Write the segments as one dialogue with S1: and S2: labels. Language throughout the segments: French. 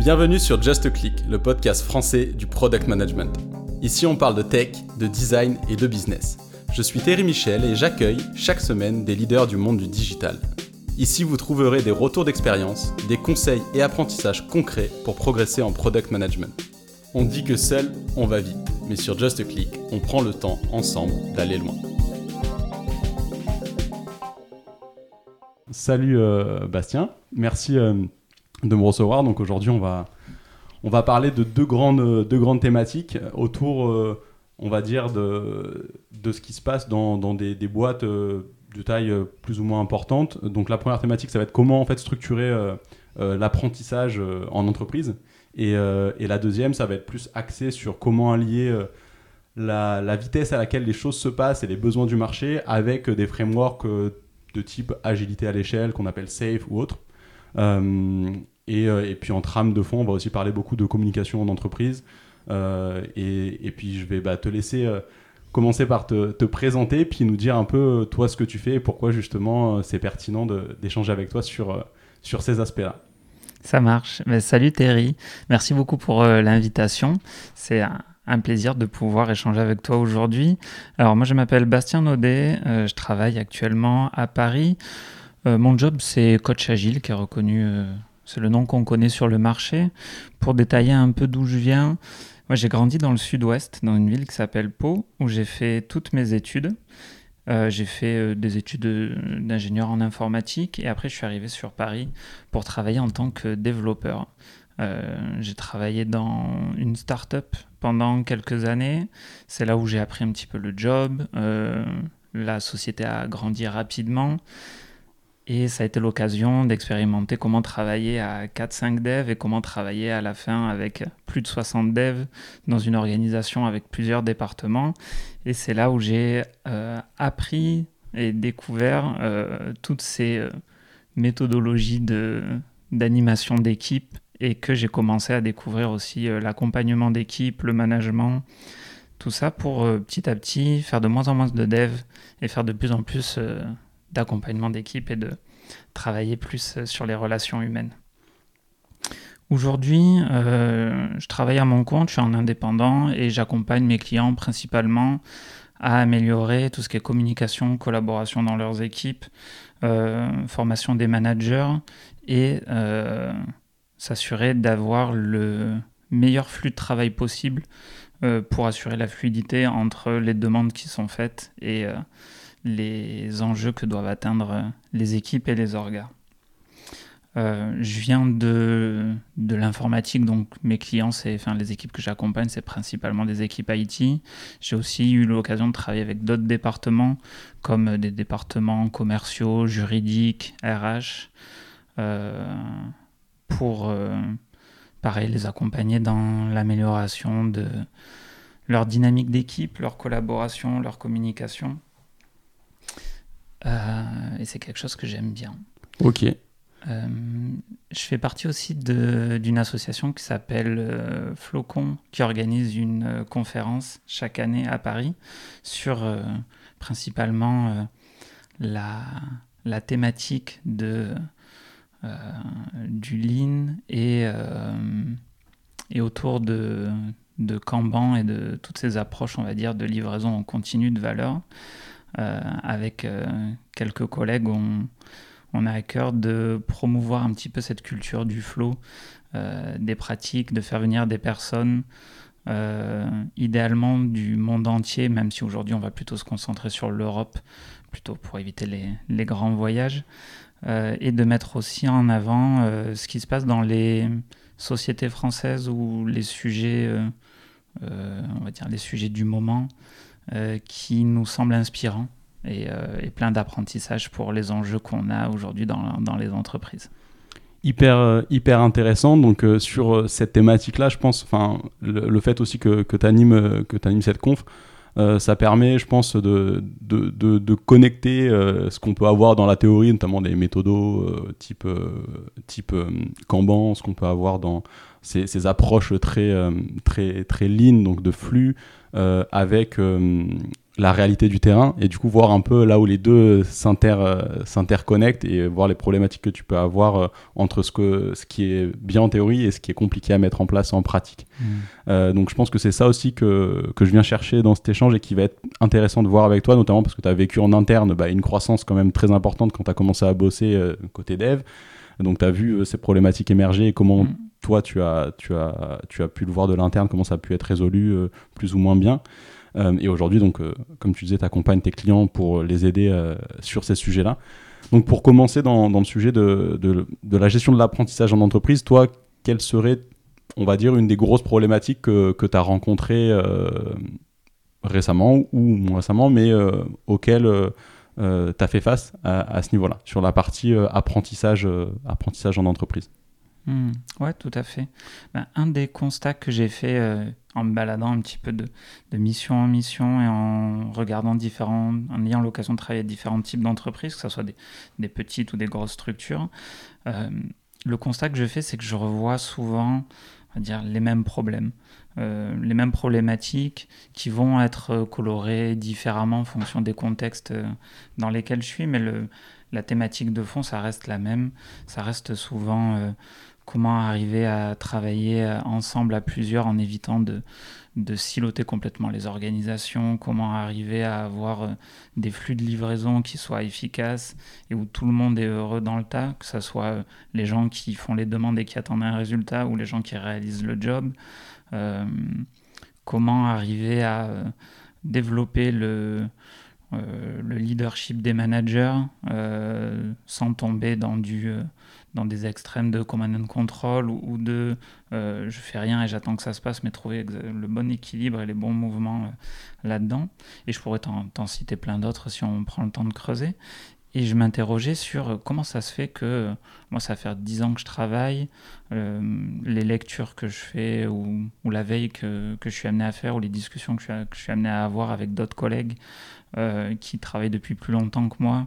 S1: Bienvenue sur Just Click, le podcast français du product management. Ici, on parle de tech, de design et de business. Je suis Thierry Michel et j'accueille chaque semaine des leaders du monde du digital. Ici, vous trouverez des retours d'expérience, des conseils et apprentissages concrets pour progresser en product management. On dit que seul, on va vite, mais sur Just Click, on prend le temps ensemble d'aller loin. Salut euh, Bastien, merci euh, de me recevoir. Donc aujourd'hui, on va, on va parler de deux grandes, deux grandes thématiques autour, euh, on va dire, de, de ce qui se passe dans, dans des, boîtes de taille plus ou moins importante. Donc la première thématique, ça va être comment en fait structurer l'apprentissage en entreprise. Et, et, la deuxième, ça va être plus axé sur comment allier la, la, vitesse à laquelle les choses se passent et les besoins du marché avec des frameworks de type agilité à l'échelle, qu'on appelle SAFE ou autre. Euh, et, euh, et, puis en trame de fond, on va aussi parler beaucoup de communication en entreprise. Euh, et, puis je vais bah, te laisser commencer par te, te, présenter, puis nous dire un peu toi ce que tu fais et pourquoi justement c'est pertinent d'échanger avec toi sur, sur ces aspects-là.
S2: Ça marche. Salut Terry, merci beaucoup pour l'invitation. C'est un, un plaisir de pouvoir échanger avec toi aujourd'hui. Alors moi je m'appelle Bastien Naudet, euh, je travaille actuellement à Paris. Euh, mon job c'est coach agile qui est reconnu, euh, c'est le nom qu'on connaît sur le marché. Pour détailler un peu d'où je viens, j'ai grandi dans le sud-ouest, dans une ville qui s'appelle Pau, où j'ai fait toutes mes études. j'ai fait des études d'ingénieur en informatique et après je suis arrivé sur Paris pour travailler en tant que développeur. j'ai travaillé dans une start-up pendant quelques années. C'est là où j'ai appris un petit peu le job. Euh, la société a grandi rapidement. Et ça a été l'occasion d'expérimenter comment travailler à 4-5 devs et comment travailler à la fin avec plus de 60 devs dans une organisation avec plusieurs départements. Et c'est là où j'ai euh, appris et découvert euh, toutes ces méthodologies d'animation d'équipe et que j'ai commencé à découvrir aussi euh, l'accompagnement d'équipe, le management, tout ça pour euh, petit à petit faire de moins en moins de dev et faire de plus en plus euh, d'accompagnement d'équipe et de travailler plus sur les relations humaines. Aujourd'hui, je travaille à mon compte, je suis en indépendant et j'accompagne mes clients principalement à améliorer tout ce qui est communication, collaboration dans leurs équipes, formation des managers et s'assurer d'avoir le meilleur flux de travail possible euh, pour assurer la fluidité entre les demandes qui sont faites et euh, les enjeux que doivent atteindre les équipes et les orgas. Euh, je viens de, de l'informatique, donc mes clients, c'est, enfin les équipes que j'accompagne, c'est principalement des équipes IT. J'ai aussi eu l'occasion de travailler avec d'autres départements, comme des départements commerciaux, juridiques, RH pour, euh, pareil, les accompagner dans l'amélioration de leur dynamique d'équipe, leur collaboration, leur communication. Euh, et c'est quelque chose que j'aime bien.
S1: Ok.
S2: Euh, je fais partie aussi d'une association qui s'appelle Flocon, qui organise une conférence chaque année à Paris sur principalement la, la, thématique de euh, du lean et, euh, et autour de, de Kanban et de toutes ces approches, on va dire, de livraison en continu de valeur. Euh, avec quelques collègues, on, a à cœur de promouvoir un petit peu cette culture du flow, des pratiques, de faire venir des personnes, idéalement du monde entier, même si aujourd'hui on va plutôt se concentrer sur l'Europe, plutôt pour éviter les, grands voyages. Euh, et de mettre aussi en avant euh, ce qui se passe dans les sociétés françaises ou les sujets, euh, on va dire les sujets du moment, qui nous semblent inspirants et, et plein d'apprentissage pour les enjeux qu'on a aujourd'hui dans, les entreprises.
S1: Hyper, hyper intéressant. Donc, sur cette thématique-là, je pense, le, fait aussi que, tu animes, animes cette conf, euh, ça permet, je pense, de, de, de, connecter euh, ce qu'on peut avoir dans la théorie, notamment des méthodos euh, type, type Kanban, ce qu'on peut avoir dans ces, approches très, très, très lean, donc de flux, avec la réalité du terrain et du coup voir un peu là où les deux euh, s'interconnectent et voir les problématiques que tu peux avoir euh, entre ce, que, ce qui est bien en théorie et ce qui est compliqué à mettre en place en pratique. Mmh. Euh, donc je pense que c'est ça aussi que, que je viens chercher dans cet échange et qui va être intéressant de voir avec toi, notamment parce que tu as vécu en interne bah, une croissance quand même très importante quand tu as commencé à bosser côté dev. Donc tu as vu ces problématiques émerger et comment... Mmh. Toi, tu as, pu le voir de l'interne, comment ça a pu être résolu plus ou moins bien. Euh, et aujourd'hui, donc, euh, comme tu disais, tu accompagnes tes clients pour les aider euh, sur ces sujets-là. Donc, pour commencer dans, le sujet de, la gestion de l'apprentissage en entreprise, toi, quelle serait, on va dire, une des grosses problématiques que, tu as rencontrées récemment ou moins récemment, mais auxquelles tu as fait face à, ce niveau-là, sur la partie apprentissage, apprentissage en entreprise?
S2: Mmh. Ouais, tout à fait. Ben, un des constats que j'ai fait en me baladant un petit peu de, mission en mission et en regardant différents, en ayant l'occasion de travailler avec différents types d'entreprises, que ce soit des, petites ou des grosses structures, euh, le constat que je fais, c'est que je revois souvent, on va dire, les mêmes problèmes. Euh, les mêmes problématiques qui vont être colorées différemment en fonction des contextes euh, dans lesquels je suis, mais la thématique de fond, ça reste la même. Ça reste souvent comment arriver à travailler euh, ensemble à plusieurs en évitant de, de siloter complètement les organisations, comment arriver à avoir euh, des flux de livraison qui soient efficaces et où tout le monde est heureux dans le tas, que ce soit euh, les gens qui font les demandes et qui attendent un résultat ou les gens qui réalisent le job. Comment arriver à développer le, le leadership des managers sans tomber dans du dans des extrêmes de command and control ou, de euh, je fais rien et j'attends que ça se passe, mais trouver le bon équilibre et les bons mouvements euh, là-dedans. Et je pourrais t'en citer plein d'autres si on prend le temps de creuser. Et je m'interrogeais sur euh, comment ça se fait que, moi ça fait 10 ans que je travaille, les lectures que je fais ou, la veille que, que, je suis amené à faire ou les discussions que je suis, amené à avoir avec d'autres collègues qui travaillent depuis plus longtemps que moi,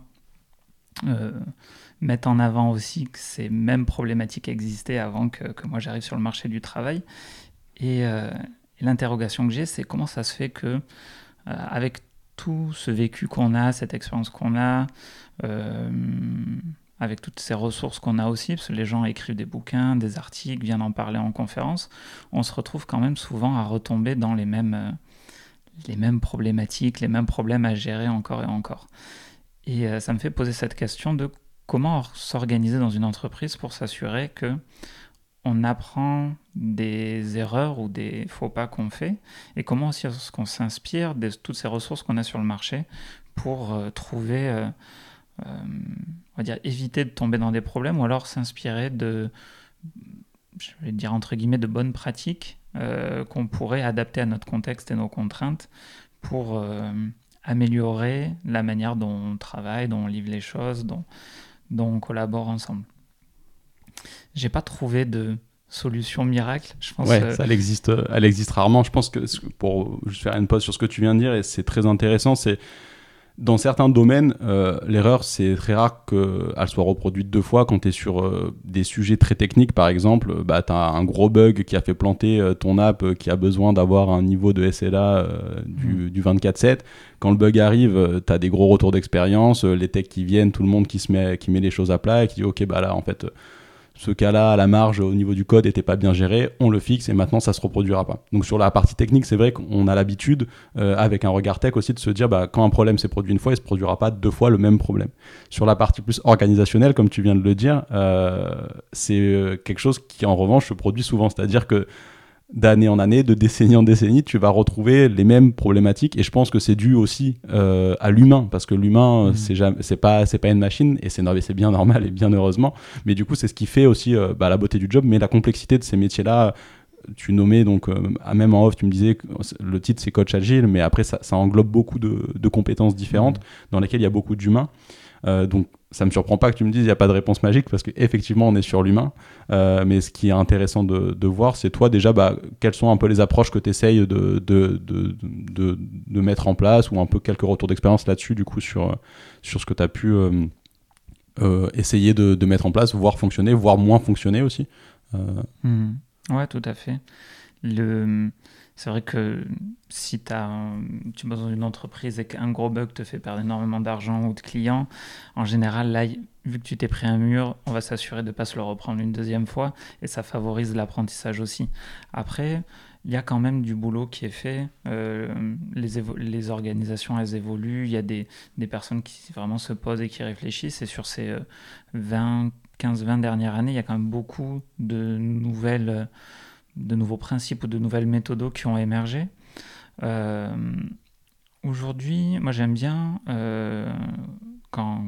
S2: mettre en avant aussi que ces mêmes problématiques existaient avant que, que moi j'arrive sur le marché du travail. Et, euh, l'interrogation que j'ai, c'est comment ça se fait que, euh, avec tout ce vécu qu'on a, cette expérience qu'on a, euh, avec toutes ces ressources qu'on a aussi, parce que les gens écrivent des bouquins, des articles, viennent en parler en conférence, on se retrouve quand même souvent à retomber dans les mêmes, les mêmes problématiques, les mêmes problèmes à gérer encore et encore. Et ça me fait poser cette question de comment s'organiser dans une entreprise pour s'assurer que on apprend des erreurs ou des faux pas qu'on fait et comment aussi s'inspire de toutes ces ressources qu'on a sur le marché pour euh, trouver, euh, euh, on va dire, éviter de tomber dans des problèmes ou alors s'inspirer de, je vais dire entre guillemets, de bonnes pratiques qu'on pourrait adapter à notre contexte et nos contraintes pour améliorer la manière dont on travaille, dont on livre les choses, dont on collabore ensemble. J'ai pas trouvé de solution miracle. Je
S1: pense ouais, ça, elle existe, elle existe rarement. Je pense que pour juste faire une pause sur ce que tu viens de dire, et c'est très intéressant, c'est dans certains domaines, euh, l'erreur, c'est très rare qu'elle soit reproduite deux fois. Quand tu es sur euh, des sujets très techniques, par exemple, bah, tu as un gros bug qui a fait planter euh, ton app qui a besoin d'avoir un niveau de SLA du, mm. du 24-7. Quand le bug arrive, tu as des gros retours d'expérience, les techs qui viennent, tout le monde qui, se met, qui met les choses à plat et qui dit Ok, bah là, en fait, ce cas-là, la marge, au niveau du code, n'était pas bien géré, on le fixe et maintenant ça se reproduira pas. Donc sur la partie technique, c'est vrai qu'on a l'habitude, euh, avec un regard tech aussi, de se dire bah, quand un problème s'est produit une fois, il se produira pas deux fois le même problème. Sur la partie plus organisationnelle, comme tu viens de le dire, euh, c'est euh, quelque chose qui en revanche se produit souvent. C'est-à-dire que d'année en année, de décennie en décennie, tu vas retrouver les mêmes problématiques. Et je pense que c'est dû aussi euh, à l'humain, parce que l'humain, mmh. c'est c'est pas, c'est pas une machine, et c'est c'est bien normal et bien heureusement. Mais du coup, c'est ce qui fait aussi euh, bah, la beauté du job, mais la complexité de ces métiers-là. Tu nommais donc, euh, même en off, tu me disais que le titre c'est coach agile, mais après ça, ça englobe beaucoup de, de compétences différentes mmh. dans lesquelles il y a beaucoup d'humains. Euh, donc ça me surprend pas que tu me dises il n'y a pas de réponse magique parce qu'effectivement on est sur l'humain. Euh, mais ce qui est intéressant de, voir, c'est toi déjà bah, quelles sont un peu les approches que tu essayes de de, de, de, mettre en place ou un peu quelques retours d'expérience là-dessus du coup sur, sur ce que tu as pu euh, essayer de, mettre en place, voir fonctionner, voir moins fonctionner aussi.
S2: Mmh. Ouais, tout à fait. le, c'est vrai que si as tu bosses dans une entreprise et qu'un gros bug te fait perdre énormément d'argent ou de clients, en général, là, vu que tu t'es pris un mur, on va s'assurer de ne pas se le reprendre une deuxième fois et ça favorise l'apprentissage aussi. Après, il y a quand même du boulot qui est fait. Euh, les, organisations, elles évoluent. Il y a des, des, personnes qui vraiment se posent et qui réfléchissent. Et sur ces 20, 15-20 dernières années, il y a quand même beaucoup de nouvelles de nouveaux principes ou de nouvelles méthodes qui ont émergé. Euh, aujourd'hui, moi j'aime bien, euh, quand,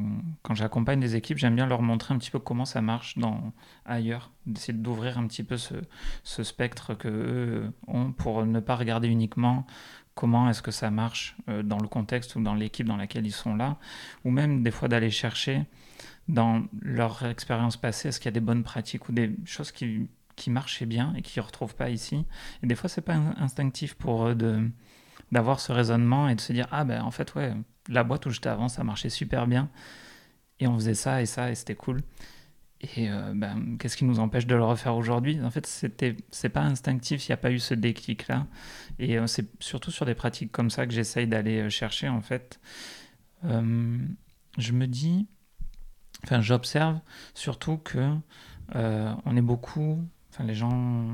S2: j'accompagne des équipes, j'aime bien leur montrer un petit peu comment ça marche dans, ailleurs, d'essayer d'ouvrir un petit peu ce, ce spectre qu'eux ont pour ne pas regarder uniquement comment est-ce que ça marche euh, dans le contexte ou dans l'équipe dans laquelle ils sont là, ou même des fois d'aller chercher dans leur expérience passée, est-ce qu'il y a des bonnes pratiques ou des choses qui qui marchaient bien et qui ne retrouvent pas ici. Et des fois, c'est pas instinctif pour eux d'avoir ce raisonnement et de se dire ah ben en fait ouais la boîte où j'étais avant ça marchait super bien et on faisait ça et ça et c'était cool et euh, ben, qu'est-ce qui nous empêche de le refaire aujourd'hui? En fait, c'était c'est pas instinctif, il n'y a pas eu ce déclic là. Et euh, c'est surtout sur des pratiques comme ça que j'essaye d'aller euh, chercher en fait. je me dis, enfin, j'observe surtout que on est beaucoup les gens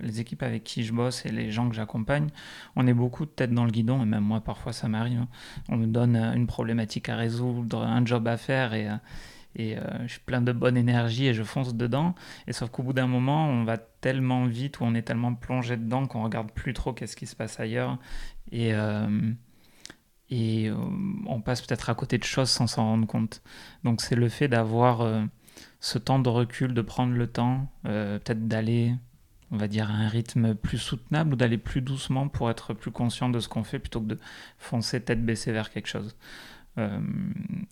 S2: les équipes avec qui je bosse et les gens que j'accompagne, on est beaucoup de tête dans le guidon, et même moi parfois ça m'arrive. Hein. On me donne euh, une problématique à résoudre, un job à faire, et, euh, euh, je suis plein de bonne énergie et je fonce dedans. Et sauf qu'au bout d'un moment, on va tellement vite ou on est tellement plongé dedans qu'on regarde plus trop qu'est-ce qui se passe ailleurs. Et on passe peut-être à côté de choses sans s'en rendre compte. Donc c'est le fait d'avoir ce temps de recul, de prendre le temps, euh, peut-être d'aller, on va dire, à un rythme plus soutenable ou d'aller plus doucement pour être plus conscient de ce qu'on fait plutôt que de foncer tête baissée vers quelque chose. Euh,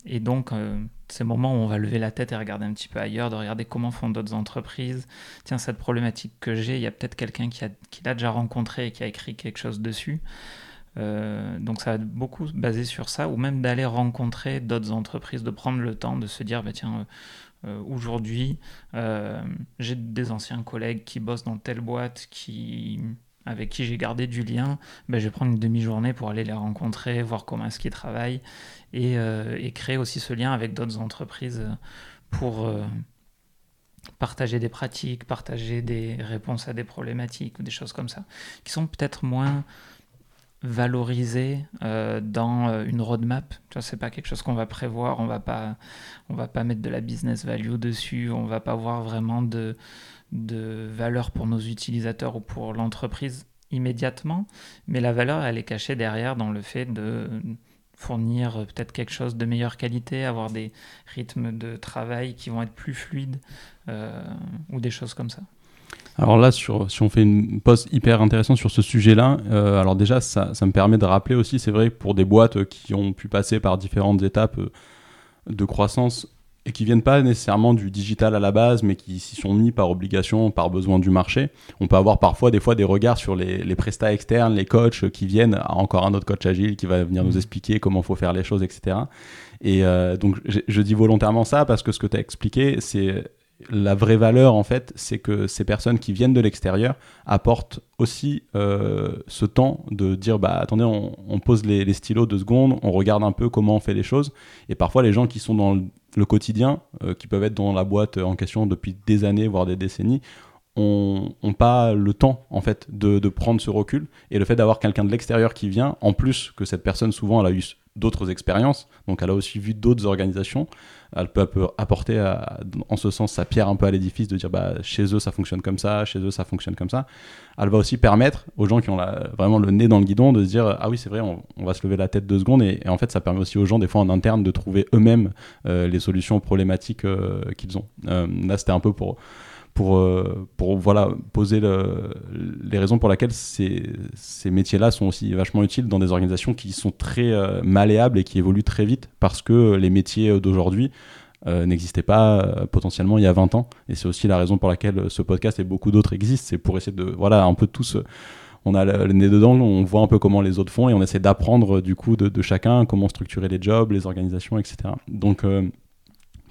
S2: et donc, euh, ces moments où on va lever la tête et regarder un petit peu ailleurs, de regarder comment font d'autres entreprises. Tiens, cette problématique que j'ai, il y a peut-être quelqu'un qui, qui l'a déjà rencontré et qui a écrit quelque chose dessus. donc ça va beaucoup baser sur ça, ou même d'aller rencontrer d'autres entreprises, de prendre le temps de se dire, bah, tiens, euh, aujourd'hui, euh, j'ai des anciens collègues qui bossent dans telle boîte, qui, avec qui j'ai gardé du lien. Ben, je vais prendre une demi-journée pour aller les rencontrer, voir comment est-ce qu'ils travaillent et, euh, et, créer aussi ce lien avec d'autres entreprises pour partager des pratiques, partager des réponses à des problématiques ou des choses comme ça, qui sont peut-être moins valoriser euh, dans euh, une roadmap. Ce n'est pas quelque chose qu'on va prévoir, on va pas, va pas mettre de la business value dessus, on va pas voir vraiment de, de valeur pour nos utilisateurs ou pour l'entreprise immédiatement, mais la valeur, elle est cachée derrière dans le fait de fournir peut-être quelque chose de meilleure qualité, avoir des rythmes de travail qui vont être plus fluides euh, ou des choses comme ça.
S1: Alors là, sur, si on fait une pause hyper intéressante sur ce sujet-là, euh, alors déjà, ça, ça, me permet de rappeler aussi, c'est vrai, pour des boîtes qui ont pu passer par différentes étapes euh, de croissance et qui viennent pas nécessairement du digital à la base, mais qui s'y sont mis par obligation, par besoin du marché. On peut avoir parfois des fois des regards sur les, les prestats externes, les coachs qui viennent, encore un autre coach agile qui va venir nous mmh. expliquer comment faut faire les choses, etc. Et euh, donc je, je, dis volontairement ça parce que ce que tu as expliqué, c'est la vraie valeur, en fait, c'est que ces personnes qui viennent de l'extérieur apportent aussi euh, ce temps de dire bah attendez, on, pose les, stylos deux secondes, on regarde un peu comment on fait les choses. Et parfois, les gens qui sont dans le, quotidien, euh, qui peuvent être dans la boîte en question depuis des années, voire des décennies, ont, pas le temps en fait de, de prendre ce recul et le fait d'avoir quelqu'un de l'extérieur qui vient en plus que cette personne souvent elle a eu d'autres expériences donc elle a aussi vu d'autres organisations elle peut, apporter en ce sens sa pierre un peu à l'édifice de dire bah, chez eux ça fonctionne comme ça, chez eux ça fonctionne comme ça. Elle va aussi permettre aux gens qui ont vraiment le nez dans le guidon de se dire ah oui c'est vrai on, va se lever la tête deux secondes et, en fait ça permet aussi aux gens des fois en interne de trouver eux-mêmes euh, les solutions problématiques euh, qu'ils ont. Euh, là c'était un peu pour pour, euh, pour voilà, poser les raisons pour lesquelles ces, ces métiers-là sont aussi vachement utiles dans des organisations qui sont très euh, malléables et qui évoluent très vite parce que les métiers d'aujourd'hui euh, n'existaient pas potentiellement il y a 20 ans. Et c'est aussi la raison pour laquelle ce podcast et beaucoup d'autres existent. C'est pour essayer de, voilà, un peu tous on a le, nez dedans, on voit un peu comment les autres font et on essaie d'apprendre du coup de, de, chacun comment structurer les jobs, les organisations, etc. Donc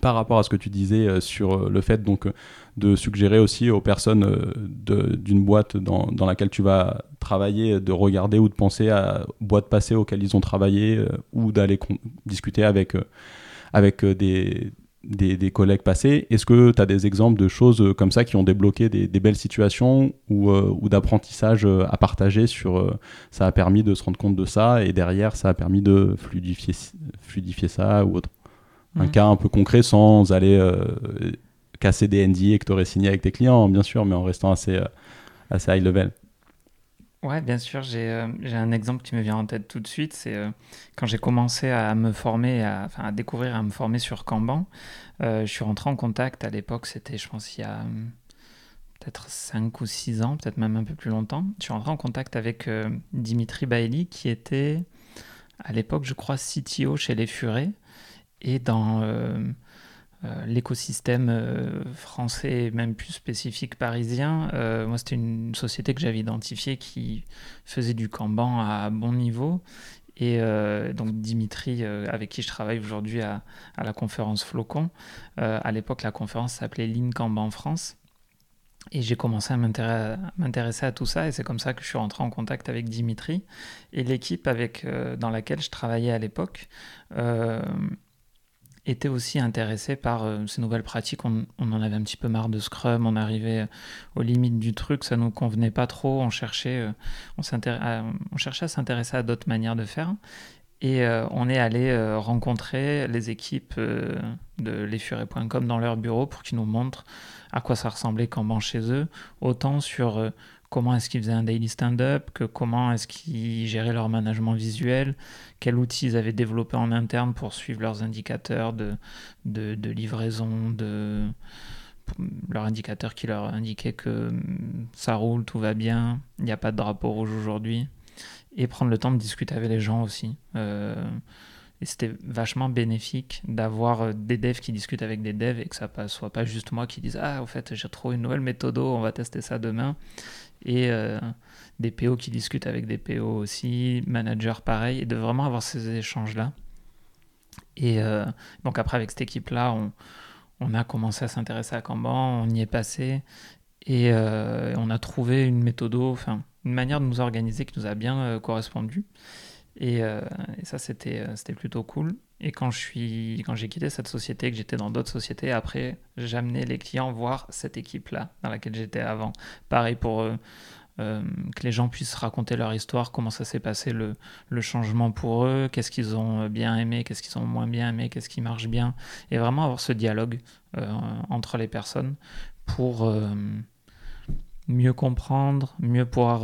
S1: par rapport à ce que tu disais sur le fait donc de suggérer aussi aux personnes d'une boîte dans, laquelle tu vas travailler de regarder ou de penser à boîtes passées auxquelles ils ont travaillé ou d'aller discuter avec, des, des, collègues passés. Est-ce que tu as des exemples de choses euh, comme ça qui ont débloqué des, belles situations ou, euh, ou d'apprentissage euh, à partager sur ça a permis de se rendre compte de ça et derrière ça a permis de fluidifier, fluidifier ça ou autre? Un cas un peu concret sans aller casser des NDA que tu aurais signé avec tes clients, bien sûr, mais en restant assez, assez high level.
S2: Ouais, bien sûr, euh, j'ai un exemple qui me vient en tête tout de suite. C'est euh, quand j'ai commencé à me former, à, enfin, à découvrir, à me former sur Kanban. Euh, je suis rentré en contact à l'époque, c'était, je pense, il y a peut-être 5 ou 6 ans, peut-être même un peu plus longtemps. Je suis rentré en contact avec Dimitri Bailly, qui était à l'époque, je crois, CTO chez Les Furets. Et dans euh, l'écosystème euh, français, même plus spécifique parisien, euh, moi c'était une société que j'avais identifiée qui faisait du Kanban à bon niveau. Et donc Dimitri, avec qui je travaille aujourd'hui à, la conférence Flocon, à l'époque la conférence s'appelait Lean Kanban France. Et j'ai commencé à m'intéresser à tout ça, et c'est comme ça que je suis rentré en contact avec Dimitri et l'équipe avec dans laquelle je travaillais à l'époque était aussi intéressé par euh, ces nouvelles pratiques. On, en avait un petit peu marre de Scrum, on arrivait euh, aux limites du truc, ça nous convenait pas trop, on cherchait, euh, on, cherchait à s'intéresser à d'autres manières de faire. Et on est allé rencontrer les équipes de lesfurets.com dans leur bureau pour qu'ils nous montrent à quoi ça ressemblait Kanban chez eux, autant sur comment est-ce qu'ils faisaient un daily stand-up, que comment est-ce qu'ils géraient leur management visuel, quels outils ils avaient développé en interne pour suivre leurs indicateurs de, de, livraison, de leurs indicateurs qui leur indiquaient que hum, ça roule, tout va bien, il n'y a pas de drapeau rouge aujourd'hui, et prendre le temps de discuter avec les gens aussi. Euh, et c'était vachement bénéfique d'avoir euh, des devs qui discutent avec des devs et que ça ne soit pas juste moi qui dise Ah, en fait, j'ai trouvé une nouvelle méthode, on va tester ça demain et euh, des PO qui discutent avec des PO aussi, managers pareil, et de vraiment avoir ces échanges-là. Et euh, donc après, avec cette équipe-là, on, on, a commencé à s'intéresser à Kanban, on y est passé, et euh, on a trouvé une méthode, enfin une manière de nous organiser qui nous a bien correspondu. Et, et ça, c'était plutôt cool. Et quand suis, j'ai quitté cette société, que j'étais dans d'autres sociétés, après, j'amenais les clients voir cette équipe-là dans laquelle j'étais avant. Pareil pour euh, euh, que les gens puissent raconter leur histoire, comment ça s'est passé le, changement pour eux, qu'est-ce qu'ils ont bien aimé, qu'est-ce qu'ils ont moins bien aimé, qu'est-ce qui marche bien, et vraiment avoir ce dialogue euh, entre les personnes pour mieux comprendre, mieux pouvoir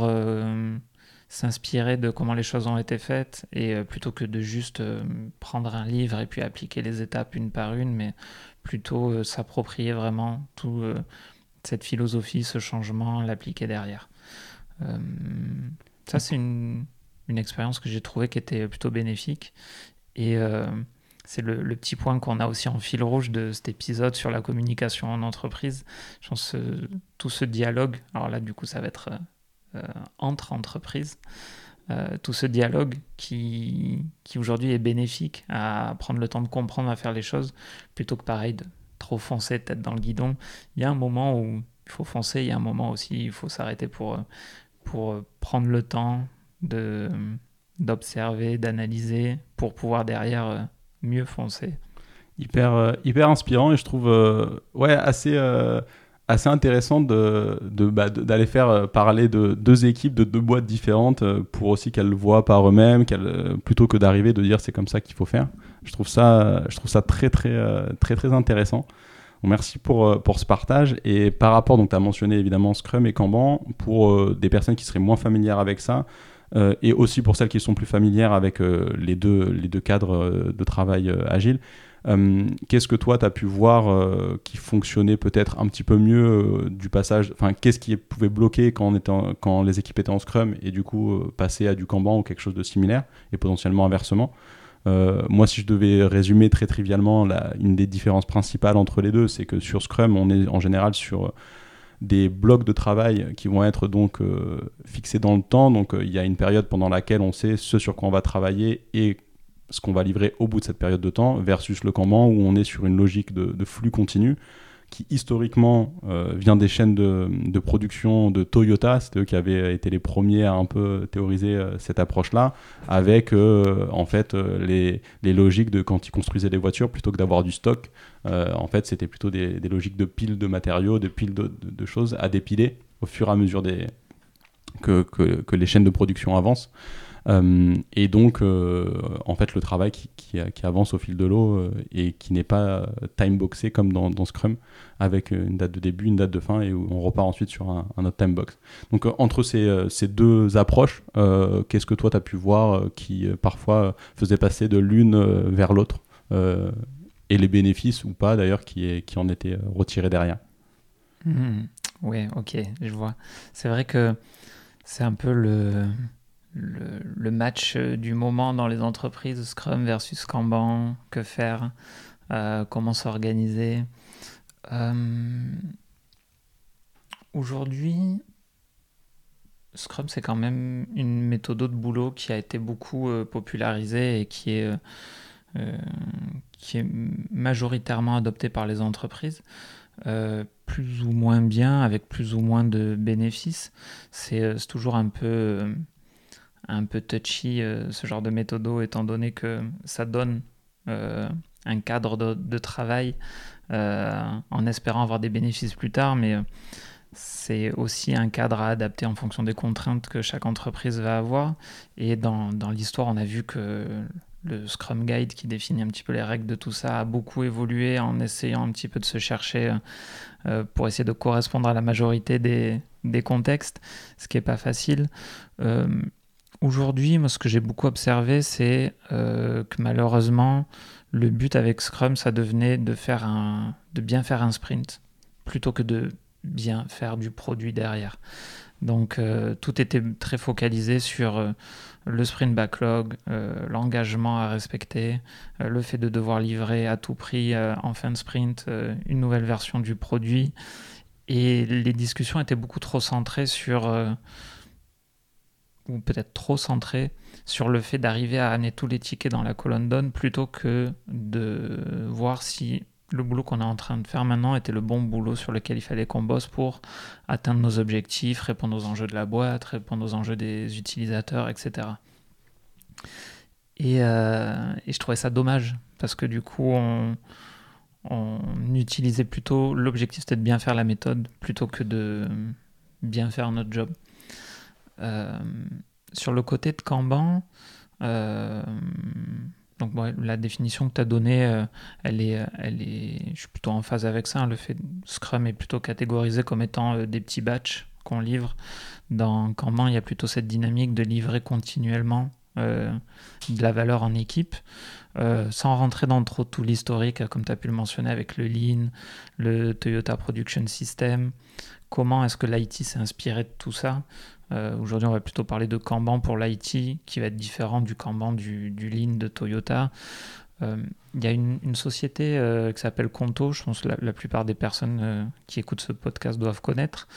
S2: s'inspirer de comment les choses ont été faites et euh, plutôt que de juste euh, prendre un livre et puis appliquer les étapes une par une, mais plutôt euh, s'approprier vraiment tout cette philosophie, ce changement, l'appliquer derrière. ça, c'est une, une, expérience que j'ai trouvée qui était plutôt bénéfique et c'est le, le, petit point qu'on a aussi en fil rouge de cet épisode sur la communication en entreprise. Je pense tout ce dialogue, alors là du coup ça va être entre entreprises. Euh, tout ce dialogue qui, qui aujourd'hui est bénéfique à prendre le temps de comprendre, à faire les choses, plutôt que pareil de trop foncer tête dans le guidon. Il y a un moment où il faut foncer, il y a un moment aussi il faut s'arrêter pour, pour prendre le temps de, d'observer, d'analyser, pour pouvoir derrière euh, mieux foncer.
S1: Hyper, hyper inspirant et je trouve ouais, assez assez intéressant de, bah, d'aller faire euh, parler de deux équipes de deux boîtes différentes euh, pour aussi qu'elles le voient par eux-mêmes, euh, plutôt que d'arriver de dire c'est comme ça qu'il faut faire. Je trouve ça, je trouve ça très très très très intéressant. merci pour, pour ce partage. Et par rapport, donc tu as mentionné évidemment Scrum et Kanban, pour des personnes qui seraient moins familières avec ça, et aussi pour celles qui sont plus familières avec les, deux, les deux cadres de travail agile. Euh, qu'est-ce que toi, tu as pu voir euh, qui fonctionnait peut-être un petit peu mieux euh, du passage Enfin, qu'est-ce qui pouvait bloquer quand, on était quand les équipes étaient en Scrum et du coup passer à du Kanban ou quelque chose de similaire et potentiellement inversement? Moi, si je devais résumer très trivialement, une des différences principales entre les deux, c'est que sur Scrum, on est en général sur des blocs de travail qui vont être donc fixés dans le temps. Donc, il y a une période pendant laquelle on sait ce sur quoi on va travailler et ce qu'on va livrer au bout de cette période de temps versus le Kanban où on est sur une logique de, flux continu qui historiquement euh, vient des chaînes de, production de Toyota, c'était eux qui avaient été les premiers à un peu théoriser euh, cette approche-là, avec euh, en fait les, logiques de quand ils construisaient les voitures, plutôt que d'avoir du stock, en fait c'était plutôt des, logiques de piles de matériaux, de piles de, de, choses à dépiler au fur et à mesure des, que, que, que les chaînes de production avancent. Euh, et donc, euh, en fait, le travail qui, avance au fil de l'eau euh, et qui n'est pas time-boxé comme dans, Scrum, avec une date de début, une date de fin, et où on repart ensuite sur un, autre time-box. Donc, entre ces, deux approches, qu'est-ce que toi, tu as pu voir qui parfois faisait passer de l'une vers l'autre et les bénéfices ou pas d'ailleurs qui, en étaient retirés derrière?
S2: Mmh. Oui, ok, je vois. C'est vrai que c'est un peu le, le, match euh, du moment dans les entreprises, Scrum versus Kanban, que faire, euh, comment s'organiser. Euh, aujourd'hui, Scrum, c'est quand même une méthode de boulot qui a été beaucoup popularisée et qui est, qui est majoritairement adoptée par les entreprises. plus ou moins bien, avec plus ou moins de bénéfices. C'est toujours un peu un peu touchy euh, ce genre de méthodo étant donné que ça donne euh, un cadre de, travail euh, en espérant avoir des bénéfices plus tard, mais c'est aussi un cadre à adapter en fonction des contraintes que chaque entreprise va avoir. Et dans, l'histoire, on a vu que le Scrum Guide qui définit un petit peu les règles de tout ça a beaucoup évolué en essayant un petit peu de se chercher pour essayer de correspondre à la majorité des, des contextes, ce qui n'est pas facile. Aujourd'hui, moi, ce que j'ai beaucoup observé, c'est euh, que malheureusement, le but avec Scrum, ça devenait de, faire un, de bien faire un sprint plutôt que de bien faire du produit derrière. Donc, euh, tout était très focalisé sur euh, le sprint backlog, l'engagement à respecter, le fait de devoir livrer à tout prix en fin de sprint une nouvelle version du produit. Et les discussions étaient beaucoup trop centrées sur ou peut-être trop centré sur le fait d'arriver à amener tous les tickets dans la colonne donne plutôt que de voir si le boulot qu'on est en train de faire maintenant était le bon boulot sur lequel il fallait qu'on bosse pour atteindre nos objectifs, répondre aux enjeux de la boîte, répondre aux enjeux des utilisateurs, etc. Et, euh, et je trouvais ça dommage parce que du coup on, on utilisait plutôt l'objectif c'était de bien faire la méthode plutôt que de bien faire notre job. Euh, sur le côté de Kanban, euh, donc la définition que tu as donnée, euh, elle est, elle est, je suis plutôt en phase avec ça. Hein. Le fait Scrum est plutôt catégorisé comme étant des petits batchs qu'on livre. Dans Kanban, il y a plutôt cette dynamique de livrer continuellement de la valeur en équipe, sans rentrer dans trop tout l'historique, comme tu as pu le mentionner avec le Lean, le Toyota Production System. Comment est-ce que l'IT s'est inspiré de tout ça? Euh, aujourd'hui, on va plutôt parler de Kanban pour l'IT, qui va être différent du Kanban du, Lean de Toyota. Euh, il y a une, société euh, qui s'appelle Conto, je pense que la, plupart des personnes qui écoutent ce podcast doivent connaître,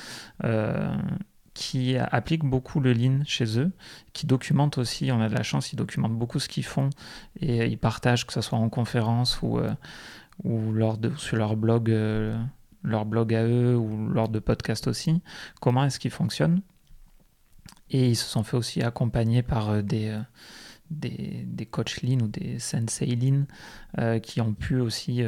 S2: qui applique beaucoup le Lean chez eux, qui documente aussi, on a de la chance, ils documentent beaucoup ce qu'ils font et ils partagent, que ce soit en conférence ou, ou lors de, sur leur blog, leur blog à eux ou lors de podcasts aussi, comment est-ce qu'ils fonctionnent. Et ils se sont fait aussi accompagner par euh, des, euh, des, des coachs lean ou des sensei lean euh, qui ont pu aussi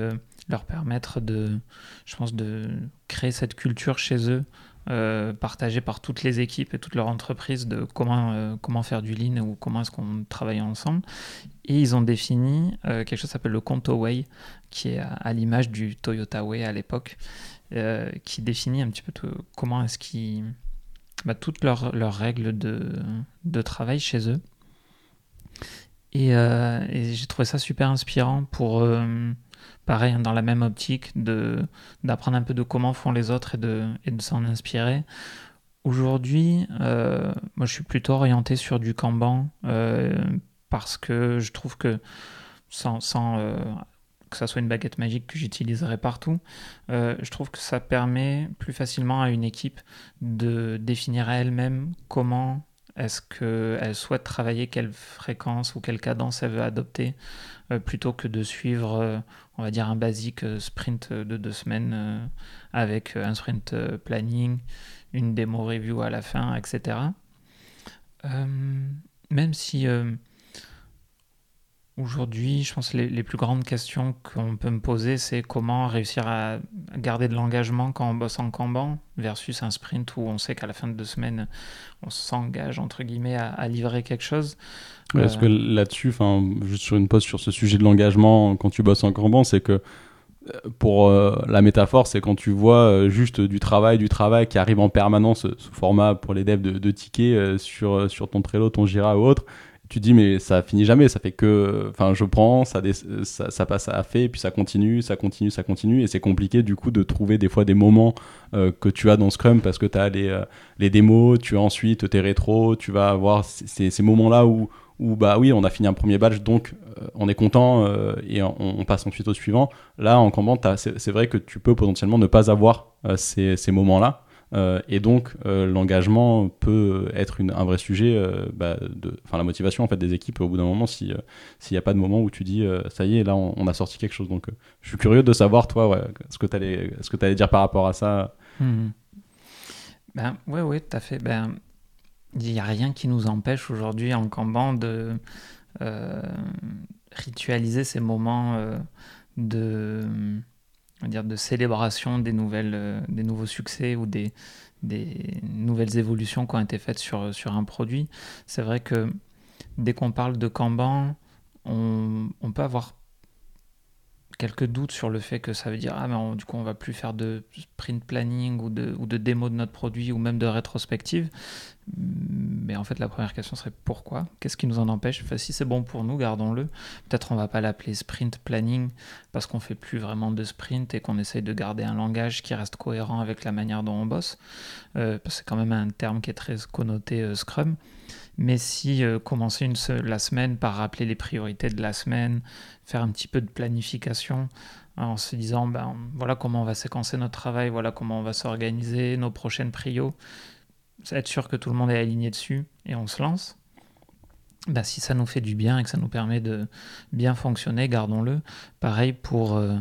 S2: leur permettre de, je pense, de créer cette culture chez eux, partagée par toutes les équipes et toutes leurs entreprises de comment, comment faire du lean ou comment est-ce qu'on travaille ensemble. Et ils ont défini quelque chose qui s'appelle le Conto Way, qui est à, l'image du Toyota Way à l'époque, qui définit un petit peu comment est-ce qu'ils bah, toutes leurs, règles de, de, travail chez eux. Et, euh, j'ai trouvé ça super inspirant pour, euh, pareil, hein, dans la même optique, d'apprendre un peu de comment font les autres et de, et de s'en inspirer. Aujourd'hui, euh, moi je suis plutôt orienté sur du Kanban parce que je trouve que sans, sans que ça soit une baguette magique que j'utiliserai partout, euh, je trouve que ça permet plus facilement à une équipe de définir à elle-même comment Est-ce qu'elle souhaite travailler quelle fréquence ou quelle cadence elle veut adopter plutôt que de suivre, dire, un basique sprint de deux semaines avec un sprint planning, une démo review à la fin, etc. même si Aujourd'hui, je pense que les, plus grandes questions qu'on peut me poser, c'est comment réussir à garder de l'engagement quand on bosse en Kanban versus un sprint où on sait qu'à la fin de deux semaines, on s'engage, entre guillemets, à, livrer quelque chose.
S1: Est-ce que euh, là-dessus, juste sur une pause sur ce sujet de l'engagement quand tu bosses en Kanban, c'est que euh, pour euh, la métaphore, c'est quand tu vois juste du travail, du travail qui arrive en permanence sous format pour les devs de, de tickets sur, sur ton Trello, ton Jira ou autre, tu dis mais ça finit jamais, ça fait que, enfin je prends, ça, ça, passe à fait, puis ça continue, ça continue, ça continue, et c'est compliqué du coup de trouver des fois des moments euh, que tu as dans Scrum parce que tu as les, euh, les démos, tu as ensuite tes rétros, tu vas avoir ces, moments-là où, où bah oui on a fini un premier badge donc euh, on est content et on, passe ensuite au suivant. Là en Kanban c'est vrai que tu peux potentiellement ne pas avoir ces, ces moments-là. Euh, et donc, euh, l'engagement peut être un vrai sujet, euh, bah, la motivation en fait des équipes au bout d'un moment, s'il n'y a pas de moment où tu dis, ça y est, là, on, a sorti quelque chose. Donc, je suis curieux de savoir, toi, ce que tu allais, allais dire par rapport à ça.
S2: Mmh. Ben, oui, oui, tout à fait. Ben, il n'y a rien qui nous empêche aujourd'hui en Kanban de ritualiser ces moments de dire, de célébration des, nouvelles, euh, des nouveaux succès ou des, des nouvelles évolutions qui ont été faites sur, sur un produit. C'est vrai que dès qu'on parle de Kanban, on, peut avoir quelques doutes sur le fait que ça veut dire ah mais du coup on va plus faire de sprint planning ou de, ou de démo de notre produit ou même de rétrospective mais en fait la première question serait pourquoi? Qu'est-ce qui nous en empêche? Si c'est bon pour nous gardons-le. Peut-être on va pas l'appeler sprint planning parce qu'on fait plus vraiment de sprint et qu'on essaye de garder un langage qui reste cohérent avec la manière dont on bosse. Euh, c'est quand même un terme qui est très connoté euh, scrum. Mais si euh, commencer la semaine par rappeler les priorités de la semaine, faire un petit peu de planification hein, en se disant ben, voilà comment on va séquencer notre travail, voilà comment on va s'organiser, nos prochaines prios, être sûr que tout le monde est aligné dessus et on se lance. Ben, si ça nous fait du bien et que ça nous permet de bien fonctionner, gardons-le. Pareil pour euh,